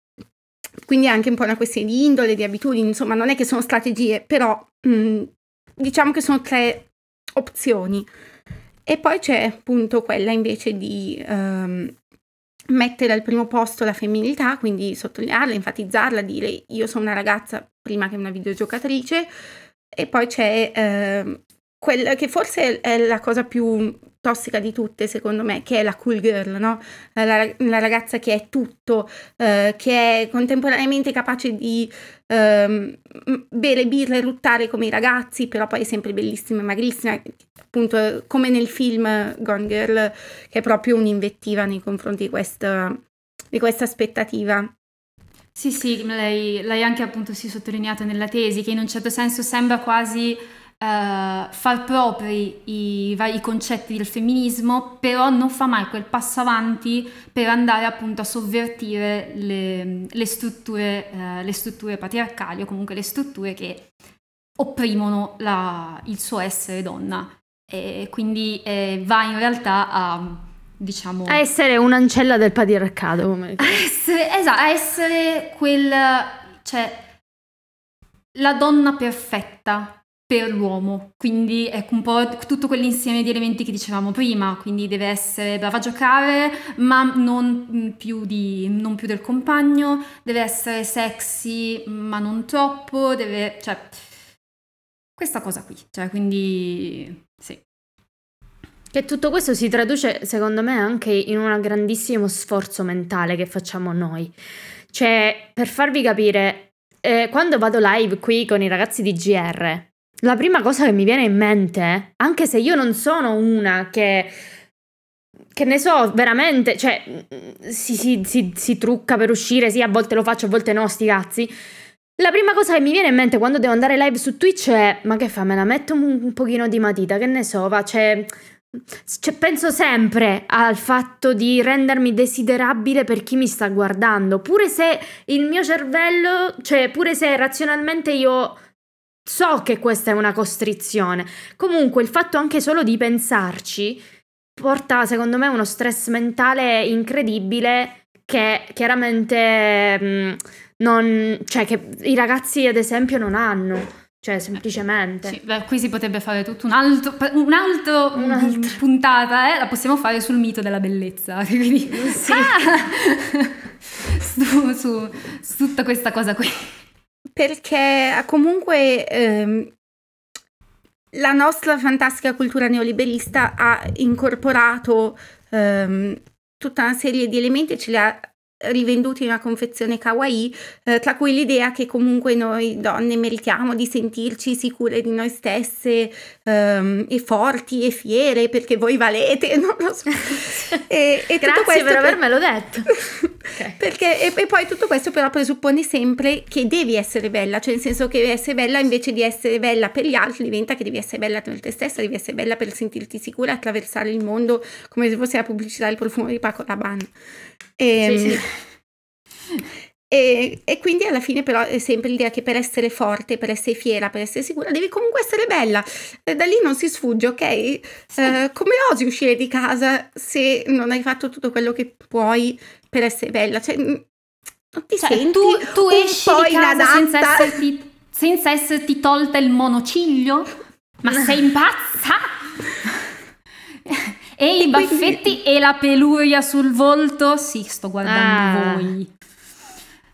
quindi è anche un po' una questione di indole, di abitudini, insomma, non è che sono strategie, però mh, mm, diciamo che sono tre opzioni. E poi c'è appunto quella invece di um, mettere al primo posto la femminilità, quindi sottolinearla, enfatizzarla, dire io sono una ragazza prima che una videogiocatrice e poi c'è eh, quella che forse è la cosa più tossica di tutte, secondo me, che è la cool girl, no? La, la ragazza che è tutto, eh, che è contemporaneamente capace di ehm, bere birra e ruttare come i ragazzi, però poi è sempre bellissima e magrissima, appunto come nel film Gone Girl, che è proprio un'invettiva nei confronti di questa, di questa aspettativa. Sì, sì, lei, lei anche appunto si sottolineata nella tesi, che in un certo senso sembra quasi Uh, far propri i vari concetti del femminismo, però non fa mai quel passo avanti per andare appunto a sovvertire le, le, strutture, uh, le strutture, patriarcali o comunque le strutture che opprimono la, il suo essere donna. E quindi eh, va in realtà a diciamo a essere un'ancella del patriarcato come a essere, esatto, a essere quel cioè la donna perfetta per l'uomo, quindi ecco un po' tutto quell'insieme di elementi che dicevamo prima, quindi deve essere brava a giocare ma non più, di, non più del compagno, deve essere sexy ma non troppo, deve, cioè questa cosa qui, cioè quindi sì. Che tutto questo si traduce secondo me anche in un grandissimo sforzo mentale che facciamo noi, cioè per farvi capire, eh, quando vado live qui con i ragazzi di GR, la prima cosa che mi viene in mente, anche se io non sono una che che ne so, veramente, cioè, si, si, si, si, trucca per uscire, sì, a volte lo faccio, a volte no, sti cazzi. La prima cosa che mi viene in mente quando devo andare live su Twitch è, ma che fa, me la metto un, un pochino di matita, che ne so, va, cioè, cioè, penso sempre al fatto di rendermi desiderabile per chi mi sta guardando, pure se il mio cervello, cioè, pure se razionalmente io So che questa è una costrizione. Comunque il fatto anche solo di pensarci porta secondo me uno stress mentale incredibile che chiaramente mh, mm, non, cioè che i ragazzi ad esempio non hanno. Cioè, semplicemente. Sì, beh, qui si potrebbe fare tutto un altro, un altro, un altro. puntata, eh? la possiamo fare sul mito della bellezza. Quindi, sì. ah! su, su, su tutta questa cosa qui perché comunque ehm, la nostra fantastica cultura neoliberista ha incorporato ehm, tutta una serie di elementi e ce li ha rivenduti in una confezione kawaii, eh, tra cui l'idea che comunque noi donne meritiamo di sentirci sicure di noi stesse ehm, e forti e fiere perché voi valete, non lo so. e, e Grazie per avermelo detto. okay. perché, e, e, poi tutto questo però presuppone sempre che devi essere bella, cioè nel senso che essere bella invece di essere bella per gli altri diventa che devi essere bella per te stessa, devi essere bella per sentirti sicura attraversare il mondo come se fosse la pubblicità del profumo di Paco Rabanne. E, ehm, sì, sì. E, e, quindi alla fine però è sempre l'idea che per essere forte, per essere fiera, per essere sicura, devi comunque essere bella. E da lì non si sfugge, ok? Sì. Uh, come osi uscire di casa se non hai fatto tutto quello che puoi per essere bella? Cioè, non ti cioè, senti tu, tu esci di casa senza esserti, senza esserti tolta il monociglio? Ma sei impazza? E, i baffetti e la peluria sul volto? Sì, sto guardando ah. voi.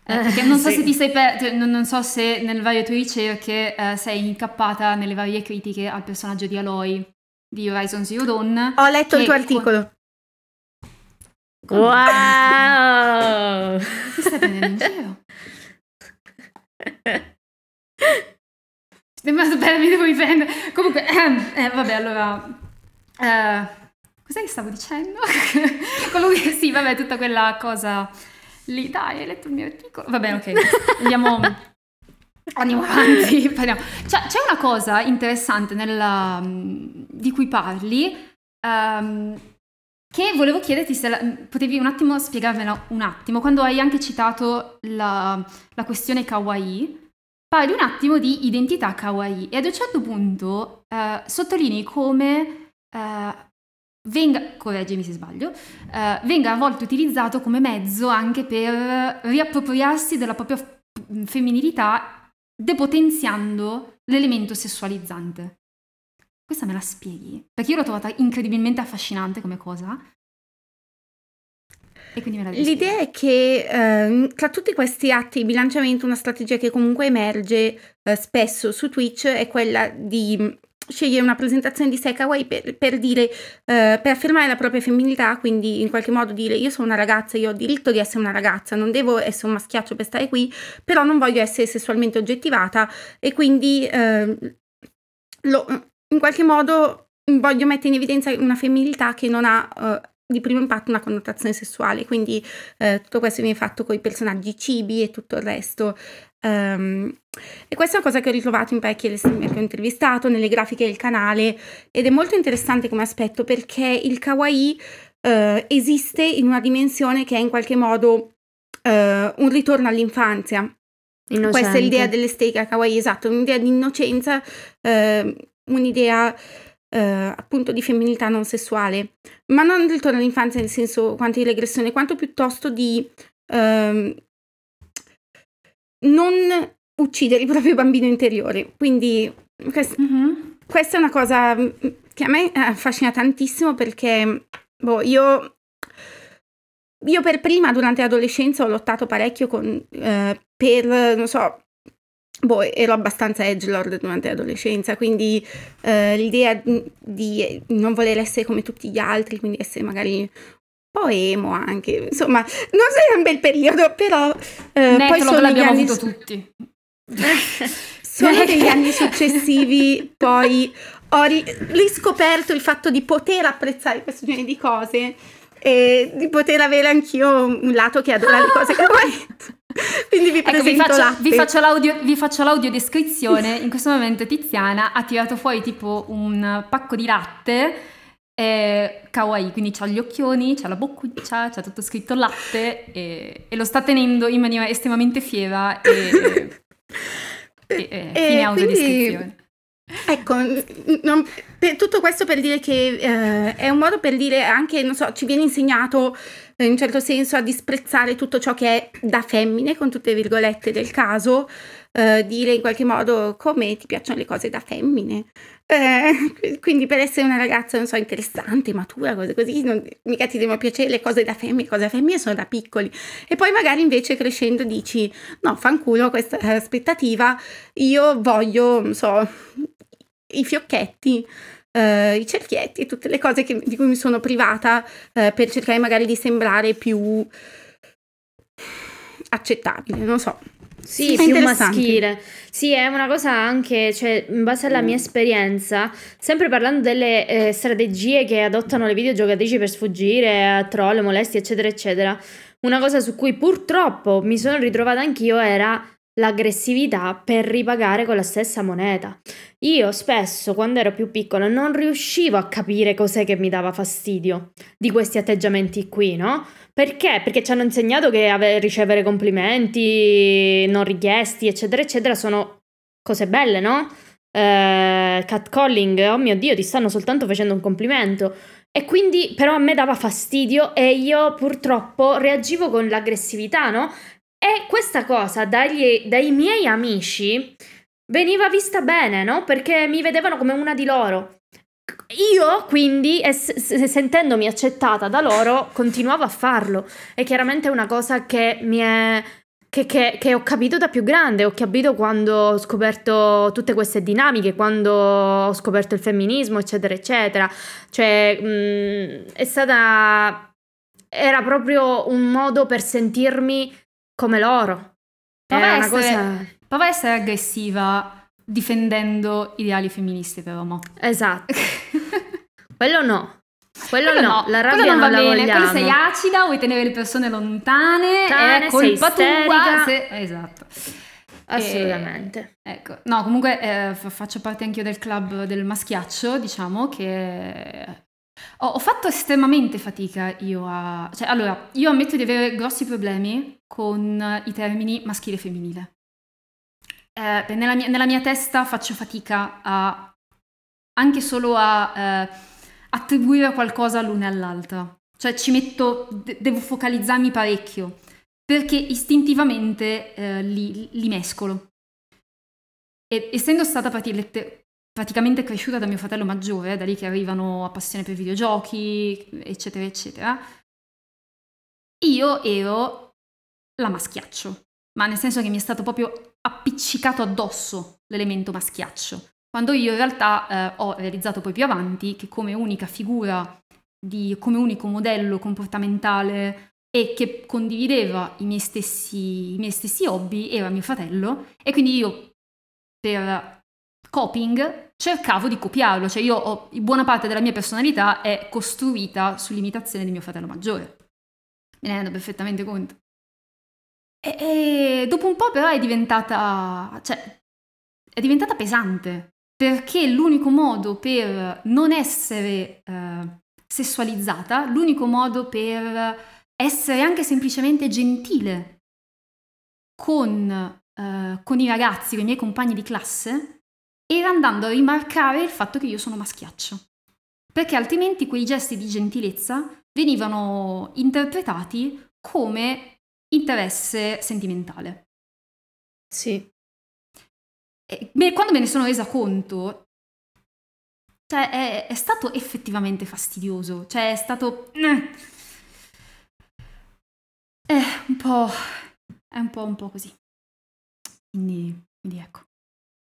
Eh, perché non so sì. se ti sei per... Cioè, non, non, so se nelle varie tue ricerche eh, sei incappata nelle varie critiche al personaggio di Aloy di Horizon Zero Dawn. Ho letto il tuo articolo. Con... Wow! Ti stai prendendo in giro? Bene, mi devo riprendere. Comunque, eh, vabbè, allora... Eh, Cos'è che stavo dicendo? Comunque sì, vabbè, tutta quella cosa lì. Dai, hai letto il mio articolo? Va bene, ok. Andiamo, andiamo avanti. Parliamo. Cioè, c'è una cosa interessante nella, di cui parli um, che volevo chiederti se la, potevi un attimo spiegarmela un attimo. Quando hai anche citato la, la questione kawaii, parli un attimo di identità kawaii e ad un certo punto uh, sottolinei come... Uh, venga, correggimi se sbaglio, eh, venga a volte utilizzato come mezzo anche per riappropriarsi della propria femminilità depotenziando l'elemento sessualizzante. Questa me la spieghi? Perché io l'ho trovata incredibilmente affascinante come cosa. E quindi me la L'idea è che eh, tra tutti questi atti di bilanciamento una strategia che comunque emerge eh, spesso su Twitch è quella di sceglie una presentazione di sé kawaii per, per dire, eh, per affermare la propria femminilità, quindi in qualche modo dire io sono una ragazza, io ho diritto di essere una ragazza, non devo essere un maschiaccio per stare qui, però non voglio essere sessualmente oggettivata e quindi eh, lo, in qualche modo voglio mettere in evidenza una femminilità che non ha uh, di primo impatto una connotazione sessuale, quindi uh, tutto questo viene fatto con i personaggi cibi e tutto il resto. Um, e questa è una cosa che ho ritrovato in parecchie streamer che ho intervistato, nelle grafiche del canale, ed è molto interessante come aspetto perché il kawaii uh, esiste in una dimensione che è in qualche modo un ritorno all'infanzia. Innocente. Questa è l'idea dell'estetica kawaii, esatto, un'idea di innocenza, un'idea eh, appunto di femminilità non sessuale, ma non ritorno all'infanzia nel senso quanto di regressione, quanto piuttosto di ehm, non uccidere il proprio bambino interiore. Quindi quest- mm-hmm. questa è una cosa mm, che a me affascina tantissimo perché boh, io, io per prima durante l'adolescenza ho lottato parecchio con, eh, per, non so, boh, ero abbastanza edgelord durante l'adolescenza, quindi eh, l'idea di non voler essere come tutti gli altri, quindi essere magari un po' emo anche, insomma, non era un bel periodo, però eh, poi sono l'abbiamo anni... avuto tutti. sono degli anni successivi, poi ho ri- riscoperto il fatto di poter apprezzare questo genere di cose e di poter avere anch'io un lato che adora le cose kawaii. Quindi vi ecco, vi faccio, vi, faccio l'audio, vi faccio l'audio descrizione. In questo momento Tiziana ha tirato fuori tipo un pacco di latte eh, kawaii, quindi c'ha gli occhioni, c'ha la boccuccia, c'ha tutto scritto latte e, e lo sta tenendo in maniera estremamente fiera e, e, e fine audiodescrizione. Ecco, non, tutto questo per dire che eh, è un modo per dire anche, non so, ci viene insegnato eh, in un certo senso a disprezzare tutto ciò che è da femmine, con tutte le virgolette del caso, eh, dire in qualche modo come ti piacciono le cose da femmine. Eh, quindi per essere una ragazza, non so, interessante, matura, cose così, non, mica ti devono piacere le cose da femmine, le cose da femmine sono da piccoli. E poi magari invece crescendo dici, no, fanculo questa aspettativa, io voglio, non so, i fiocchetti. Uh, i cerchietti e tutte le cose che, di cui mi sono privata uh, per cercare magari di sembrare più accettabile, non so. Sì, più maschile. Sì, è una cosa anche, cioè, in base alla mia esperienza, sempre parlando delle eh, strategie che adottano le videogiocatrici per sfuggire a troll, molesti, eccetera, eccetera, una cosa su cui purtroppo mi sono ritrovata anch'io era l'aggressività per ripagare con la stessa moneta. Io spesso, quando ero più piccola, non riuscivo a capire cos'è che mi dava fastidio di questi atteggiamenti qui, no? Perché? Perché ci hanno insegnato che ave- ricevere complimenti non richiesti, eccetera, eccetera, sono cose belle, no? Eh, catcalling, oh mio Dio, ti stanno soltanto facendo un complimento. E quindi però a me dava fastidio e io purtroppo reagivo con l'aggressività, no? E questa cosa dagli, dai miei amici veniva vista bene, no? Perché mi vedevano come una di loro. Io quindi, sentendomi accettata da loro, continuavo a farlo. E chiaramente è una cosa che mi è. Che, che, che, ho capito da più grande, ho capito quando ho scoperto tutte queste dinamiche, quando ho scoperto il femminismo, eccetera, eccetera. Cioè, mh, è stata. Era proprio un modo per sentirmi come loro. Prova, essere, cosa... prova a essere aggressiva difendendo ideali femministi però, mo. Esatto. Quello no. Quello, Quello no, la rabbia non, non va bene. Vogliamo. Sei acida, vuoi tenere le persone lontane, Tane, è colpa tua. Se... Esatto. Assolutamente. E, ecco, no, comunque eh, faccio parte anch'io del club del maschiaccio, diciamo che ho, ho, fatto estremamente fatica io a... Cioè, allora, io ammetto di avere grossi problemi con i termini maschile e femminile. Eh, nella, mia, nella, mia, testa faccio fatica a... anche solo a eh, attribuire qualcosa all'una e all'altra. Cioè, ci metto... De- devo focalizzarmi parecchio, perché istintivamente eh, li, li mescolo. E, essendo stata praticamente, praticamente cresciuta da mio fratello maggiore, da lì che arrivano a passione per videogiochi, eccetera, eccetera, io ero la maschiaccio, ma nel senso che mi è stato proprio appiccicato addosso l'elemento maschiaccio. Quando io in realtà eh, ho realizzato poi più avanti che come unica figura, di, come unico modello comportamentale e che condivideva i miei, stessi, i miei stessi hobby era mio fratello e quindi io per coping cercavo di copiarlo, cioè io ho, buona parte della mia personalità è costruita sull'imitazione di mio fratello maggiore. Me ne rendo perfettamente conto. E, e dopo un po' però è diventata, cioè, è diventata pesante, perché l'unico modo per non essere eh, sessualizzata, l'unico modo per essere anche semplicemente gentile con, eh, con i ragazzi, con i miei compagni di classe, era andando a rimarcare il fatto che io sono maschiaccio. Perché altrimenti quei gesti di gentilezza venivano interpretati come interesse sentimentale. Sì. E, beh, quando me ne sono resa conto, cioè è, è stato effettivamente fastidioso, cioè è stato... Eh, è un po'... è un po', un po' così. Quindi, quindi ecco.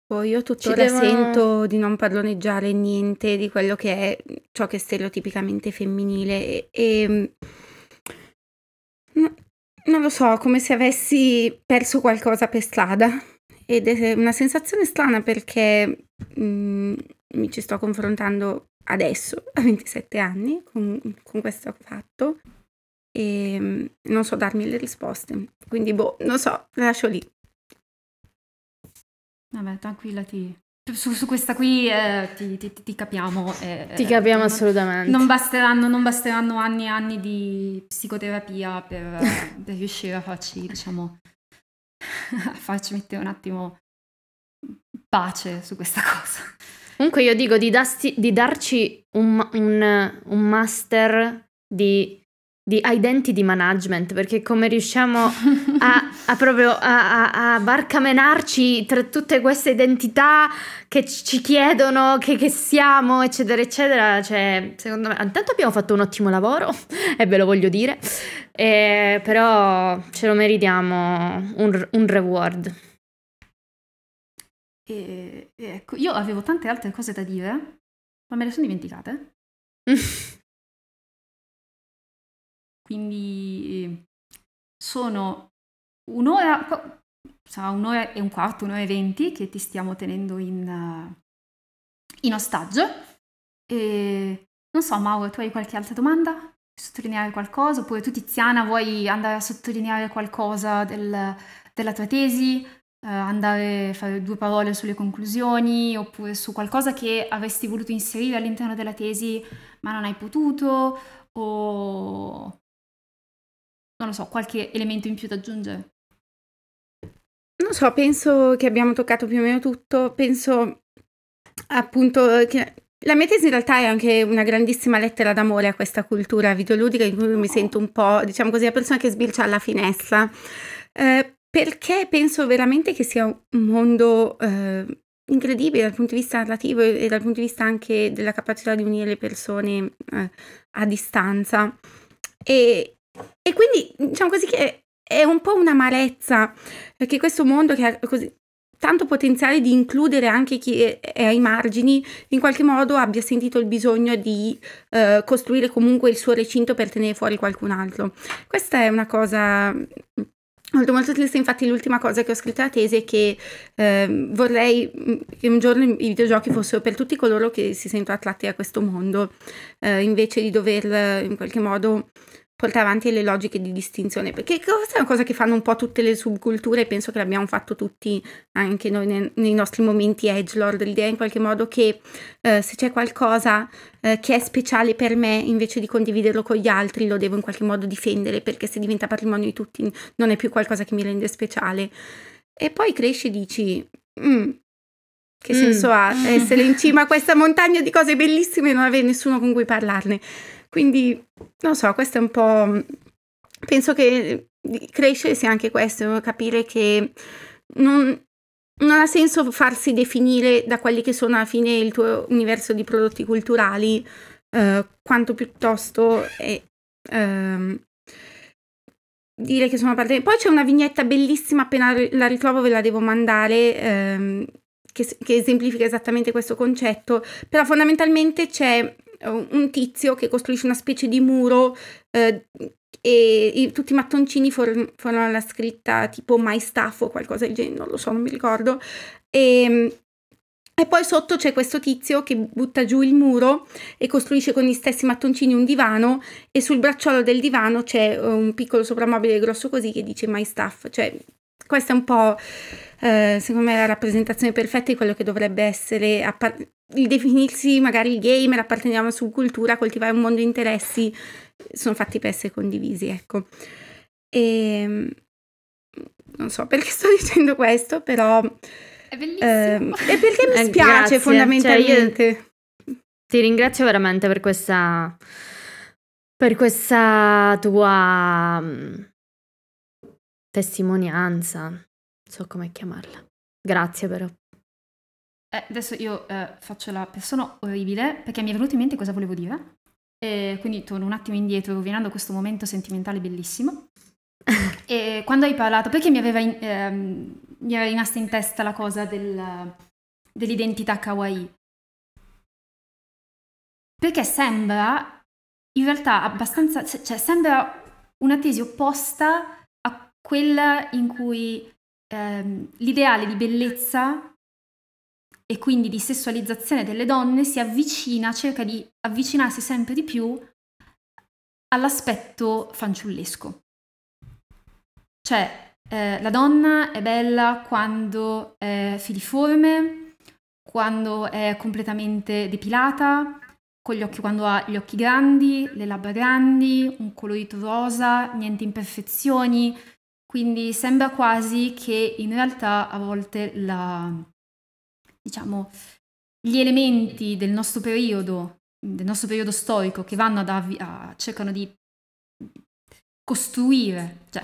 Poi io tuttora devono... sento di non padroneggiare niente di quello che è ciò che è stereotipicamente femminile e, e non lo so, come se avessi perso qualcosa per strada ed è una sensazione strana perché mh, mm, mi ci sto confrontando adesso, a 27 anni, con, con questo fatto e mm, non so darmi le risposte. Quindi, boh, non so, lascio lì. Vabbè, tranquilla, ti... Su, su questa qui eh, ti, ti, ti, capiamo. Eh, ti capiamo non, assolutamente. Non basteranno, non basteranno, anni e anni di psicoterapia per, per riuscire a farci, diciamo, a farci mettere un attimo pace su questa cosa. Comunque io dico di, dasti, di darci un, un, un master di di identity management perché come riusciamo a, a proprio a, a, a, barcamenarci tra tutte queste identità che ci chiedono che, che, siamo eccetera eccetera cioè secondo me intanto abbiamo fatto un ottimo lavoro e ve lo voglio dire eh, però ce lo meritiamo un, un reward e, ecco io avevo tante altre cose da dire ma me le sono dimenticate Quindi sono un'ora, sarà un'ora e un quarto, un'ora e venti che ti stiamo tenendo in, in ostaggio. E non so, Mauro, tu hai qualche altra domanda? Sottolineare qualcosa? Oppure tu, Tiziana, vuoi andare a sottolineare qualcosa del, della tua tesi? Eh, andare a fare due parole sulle conclusioni? Oppure su qualcosa che avresti voluto inserire all'interno della tesi ma non hai potuto? O non lo so, qualche elemento in più da aggiungere? Non so, penso che abbiamo toccato più o meno tutto. Penso appunto che la mia tesi in realtà è anche una grandissima lettera d'amore a questa cultura videoludica in cui mi sento un po', diciamo così, la persona che sbircia alla finestra. Eh, perché penso veramente che sia un mondo eh, incredibile dal punto di vista narrativo e, dal punto di vista anche della capacità di unire le persone eh, a distanza. E, e quindi diciamo così che è un po' un'amarezza, perché questo mondo che ha così tanto potenziale di includere anche chi è ai margini, in qualche modo abbia sentito il bisogno di eh, costruire comunque il suo recinto per tenere fuori qualcun altro. Questa è una cosa Molto molto triste, infatti l'ultima cosa che ho scritto alla tesi è che eh, vorrei che un giorno i videogiochi fossero per tutti coloro che si sentono attratti a questo mondo, eh, invece di dover in qualche modo portare avanti le logiche di distinzione, perché questa è una cosa che fanno un po' tutte le subculture e penso che l'abbiamo fatto tutti anche noi nei, nei nostri momenti edgelord, l'idea in qualche modo che eh, se c'è qualcosa eh, che è speciale per me, invece di condividerlo con gli altri, lo devo in qualche modo difendere, perché se diventa patrimonio di tutti non è più qualcosa che mi rende speciale. E poi cresci e dici... Mm, che senso mm. ha essere in cima a questa montagna di cose bellissime e non avere nessuno con cui parlarne? Quindi, non so, questo è un po'... Penso che crescere sia anche questo, capire che non, non ha senso farsi definire da quelli che sono alla fine il tuo universo di prodotti culturali, eh, quanto piuttosto è, ehm, dire che sono parte. Poi c'è una vignetta bellissima, appena la ritrovo ve la devo mandare, ehm, che, che esemplifica esattamente questo concetto, però fondamentalmente c'è un tizio che costruisce una specie di muro eh, e i, tutti i mattoncini for, formano la scritta tipo My Stuff o qualcosa del genere, non lo so, non mi ricordo. E, e poi sotto c'è questo tizio che butta giù il muro e costruisce con gli stessi mattoncini un divano e sul bracciolo del divano c'è un piccolo soprammobile grosso così che dice My Stuff. Cioè, questa è un po', eh, secondo me, la rappresentazione perfetta di quello che dovrebbe essere appar- il definirsi magari il gamer, appartenere a subcultura, coltivare un mondo di interessi, sono fatti per essere condivisi, ecco. E ehm, non so perché sto dicendo questo, però è bellissimo. Eh, e perché mi eh, spiace fondamentalmente. Cioè, io ti ringrazio veramente per questa per questa tua mm, testimonianza, so come chiamarla. Grazie però. Eh, adesso io eh, faccio la persona orribile perché mi è venuto in mente cosa volevo dire. E quindi torno un attimo indietro, rovinando questo momento sentimentale bellissimo. e quando hai parlato, perché mi aveva in, ehm, mi era rimasta in testa la cosa del, dell'identità kawaii. Perché sembra, in realtà, abbastanza, cioè sembra una tesi opposta a quella in cui ehm, l'ideale di bellezza e quindi di sessualizzazione delle donne si avvicina, cerca di avvicinarsi sempre di più all'aspetto fanciullesco. Cioè, eh, la donna è bella quando è filiforme, quando è completamente depilata, con gli occhi, quando ha gli occhi grandi, le labbra grandi, un colorito rosa, niente imperfezioni. Quindi sembra quasi che in realtà a volte la, diciamo, gli elementi del nostro periodo, del nostro periodo storico, che vanno ad avvi- a, cercano di costruire, cioè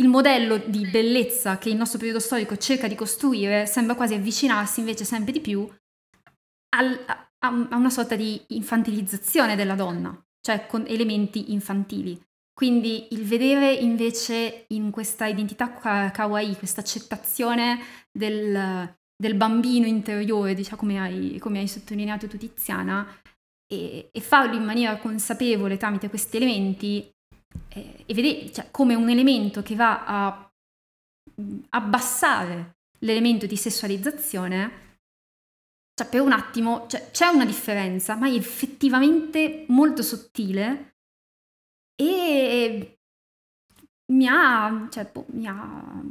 il modello di bellezza che il nostro periodo storico cerca di costruire sembra quasi avvicinarsi invece sempre di più al, a, a, una sorta di infantilizzazione della donna, cioè con elementi infantili. Quindi il vedere invece in questa identità kawaii, questa accettazione del, del bambino interiore, diciamo come hai, come hai sottolineato tu Tiziana, e, e, farlo in maniera consapevole tramite questi elementi eh, e vedere cioè, come un elemento che va a abbassare l'elemento di sessualizzazione, cioè per un attimo cioè, c'è una differenza, ma è effettivamente molto sottile e mi ha, cioè, boh, mi ha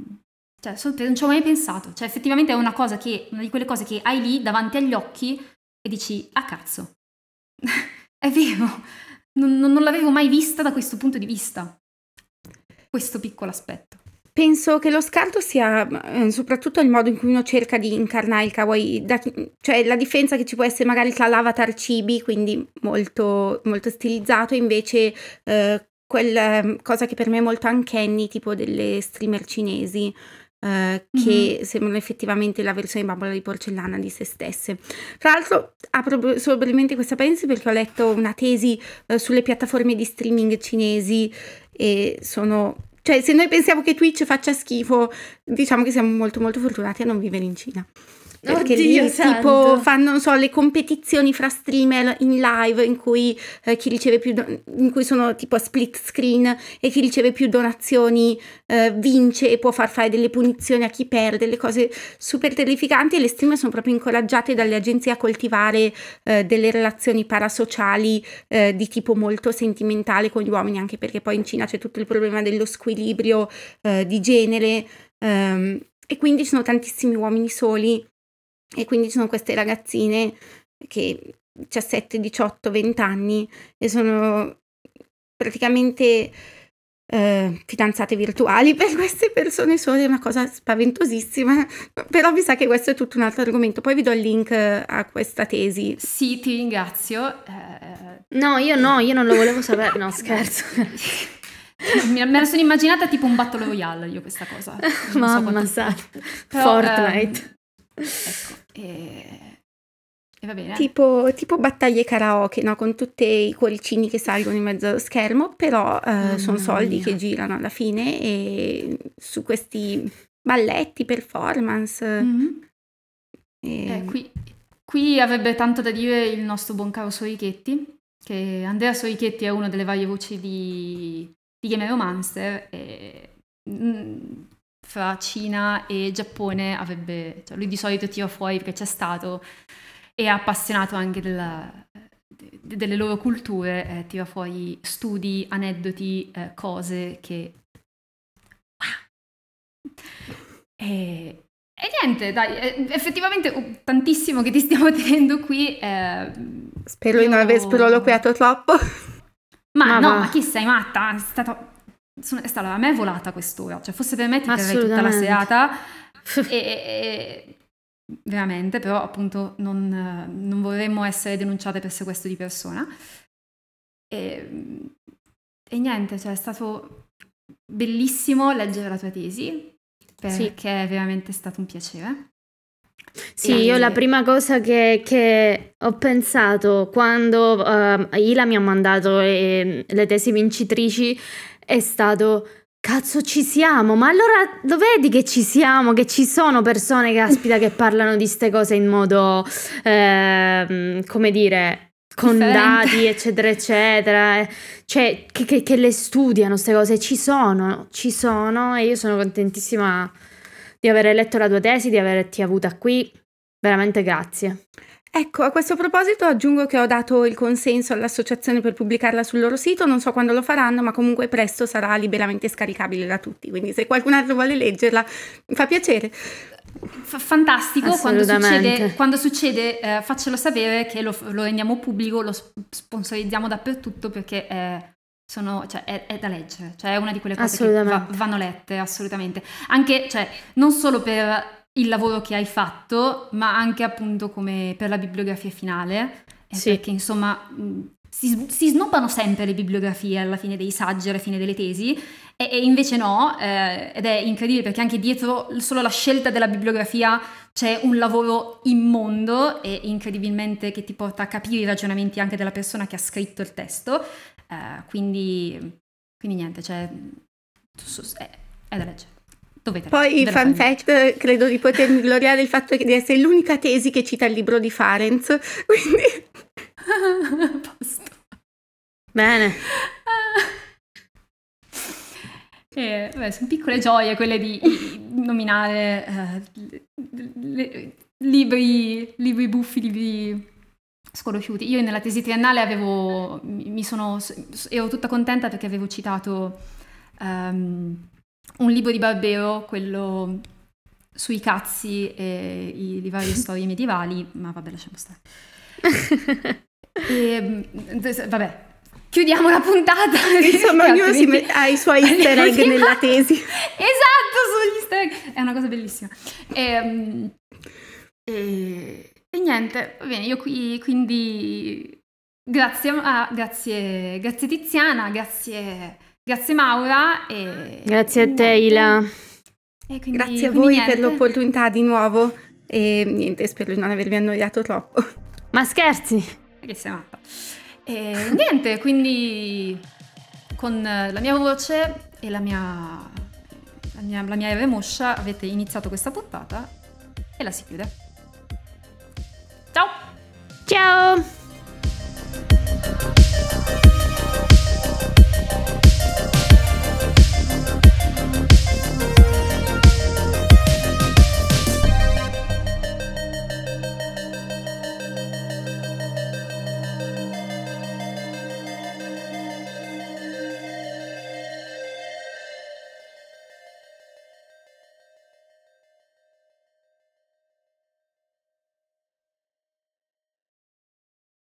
cioè, non ci ho mai pensato. Cioè, effettivamente è una cosa che, una di quelle cose che hai lì davanti agli occhi e dici, ah cazzo, è vero, non, non l'avevo mai vista da questo punto di vista, questo piccolo aspetto. Penso che lo scarto sia eh, soprattutto il modo in cui uno cerca di incarnare il kawaii, da, cioè la differenza che ci può essere magari tra l'avatar cibi, quindi molto, molto stilizzato, e invece eh, quella mm, cosa che per me è molto uncanny, tipo delle streamer cinesi, Uh, che mm-hmm. sembrano effettivamente la versione bambola di porcellana di se stesse. Tra l'altro apro brevemente questa parentesi perché ho letto una tesi uh, sulle piattaforme di streaming cinesi e sono... Cioè, se noi pensiamo che Twitch faccia schifo, diciamo che siamo molto molto fortunati a non vivere in Cina. Perché Oddio lì tipo fanno, non so, le competizioni fra streamer in live in cui eh, chi riceve più, do- in cui sono tipo a split screen e chi riceve più donazioni eh, vince e può far fare delle punizioni a chi perde, le cose super terrificanti e le streamer sono proprio incoraggiate dalle agenzie a coltivare eh, delle relazioni parasociali eh, di tipo molto sentimentale con gli uomini, anche perché poi in Cina c'è tutto il problema dello squilibrio eh, di genere. Um, e quindi ci sono tantissimi uomini soli e quindi sono queste ragazzine che 17, 18, 20 anni e sono praticamente eh, fidanzate virtuali per queste persone sole è una cosa spaventosissima, però mi sa che questo è tutto un altro argomento. Poi vi do il link a questa tesi. Sì, ti ringrazio. Eh... No, io no, io non lo volevo sapere, no scherzo. me la sono immaginata tipo un battle royale io questa cosa. Non Mamma so sa. Fortnite. Eh, ecco. E... E va bene. Tipo, tipo, battaglie karaoke, no? Con tutti i cuoricini che salgono in mezzo allo schermo, però eh, sono soldi mia. che girano alla fine e su questi balletti, performance. Mm-hmm. E... Eh, qui, qui avrebbe tanto da dire il nostro buon caro Sorichetti, che Andrea Sorichetti è una delle varie voci di, di Game Romancer e mm, fra Cina e Giappone avrebbe, cioè lui di solito tira fuori perché c'è stato e è appassionato anche della, de, delle loro culture, eh, tira fuori studi, aneddoti, eh, cose che... E, e niente, dai, eh, effettivamente uh, tantissimo che ti stiamo tenendo qui. Eh, Spero di non aver sproloquiato troppo. Ma, Ma no, ma chi sei matta? È stato, sono- è stata a me volata quest'ora. Cioè, fosse per me ti terrei tutta la serata. E, e- veramente, però appunto non, non vorremmo essere denunciate per sequestro di persona. E, e niente, cioè è stato bellissimo leggere la tua tesi, Sì. perché è veramente stato un piacere. Sì, io la prima cosa che, che ho pensato quando ehm, Ila mi ha mandato eh, le tesi vincitrici è stato cazzo ci siamo, ma allora lo vedi che ci siamo, che ci sono persone caspita che parlano di ste cose in modo ehm, come dire con dati eccetera eccetera, eh, cioè che, che- che le studiano queste cose, ci sono, ci sono e io sono contentissima di aver letto la tua tesi, di averti avuta qui. Veramente grazie. Ecco, a questo proposito aggiungo che ho dato il consenso all'associazione per pubblicarla sul loro sito, non so quando lo faranno, ma comunque presto sarà liberamente scaricabile da tutti, quindi se qualcun altro vuole leggerla, mi fa piacere. Fa- fantastico. Quando Assolutamente. succede, quando succede eh, faccelo sapere che lo, lo rendiamo pubblico, lo sp- sponsorizziamo dappertutto perché è, sono- cioè, è- è da leggere, cioè è una di quelle cose che va- vanno lette assolutamente, anche cioè, non solo per il lavoro che hai fatto, ma anche appunto come per la bibliografia finale, eh, Sì. perché insomma mh, si, si snobbano sempre le bibliografie alla fine dei saggi, alla fine delle tesi, e, e invece no, eh, ed è incredibile perché anche dietro solo la scelta della bibliografia c'è un lavoro immondo e incredibilmente che ti porta a capire i ragionamenti anche della persona che ha scritto il testo. eh, quindi, quindi niente, cioè, è, è da leggere. Dovete Poi, fun fact, credo di potermi gloriare del fatto di essere l'unica tesi che cita il libro di Farenz, quindi posto. Bene. Eh, vabbè, sono piccole gioie quelle di di nominare eh, le- le- libri, libri buffi, libri sconosciuti. Io nella tesi triennale avevo, mi sono, ero tutta contenta perché avevo citato ehm, un libro di Barbero, quello sui cazzi e i, le varie storie medievali, ma vabbè lasciamo stare. E, mm, vabbè, chiudiamo la puntata. insomma ognuno si met- ha i suoi easter egg nella tesi. Esatto, sugli easter egg. È una cosa bellissima. Ehm, E, e niente, va bene, io qui quindi grazie, a, grazie, grazie Tiziana, grazie, Grazie Maura. E... Grazie a te Ila. Quindi, Grazie a voi niente. per l'opportunità di nuovo e niente, spero di non avervi annoiato troppo. Ma scherzi! Che sei matta. E niente, quindi con la mia voce e la mia, la mia, la mia Eve Moscia avete iniziato questa puntata e la si chiude. Ciao! Ciao!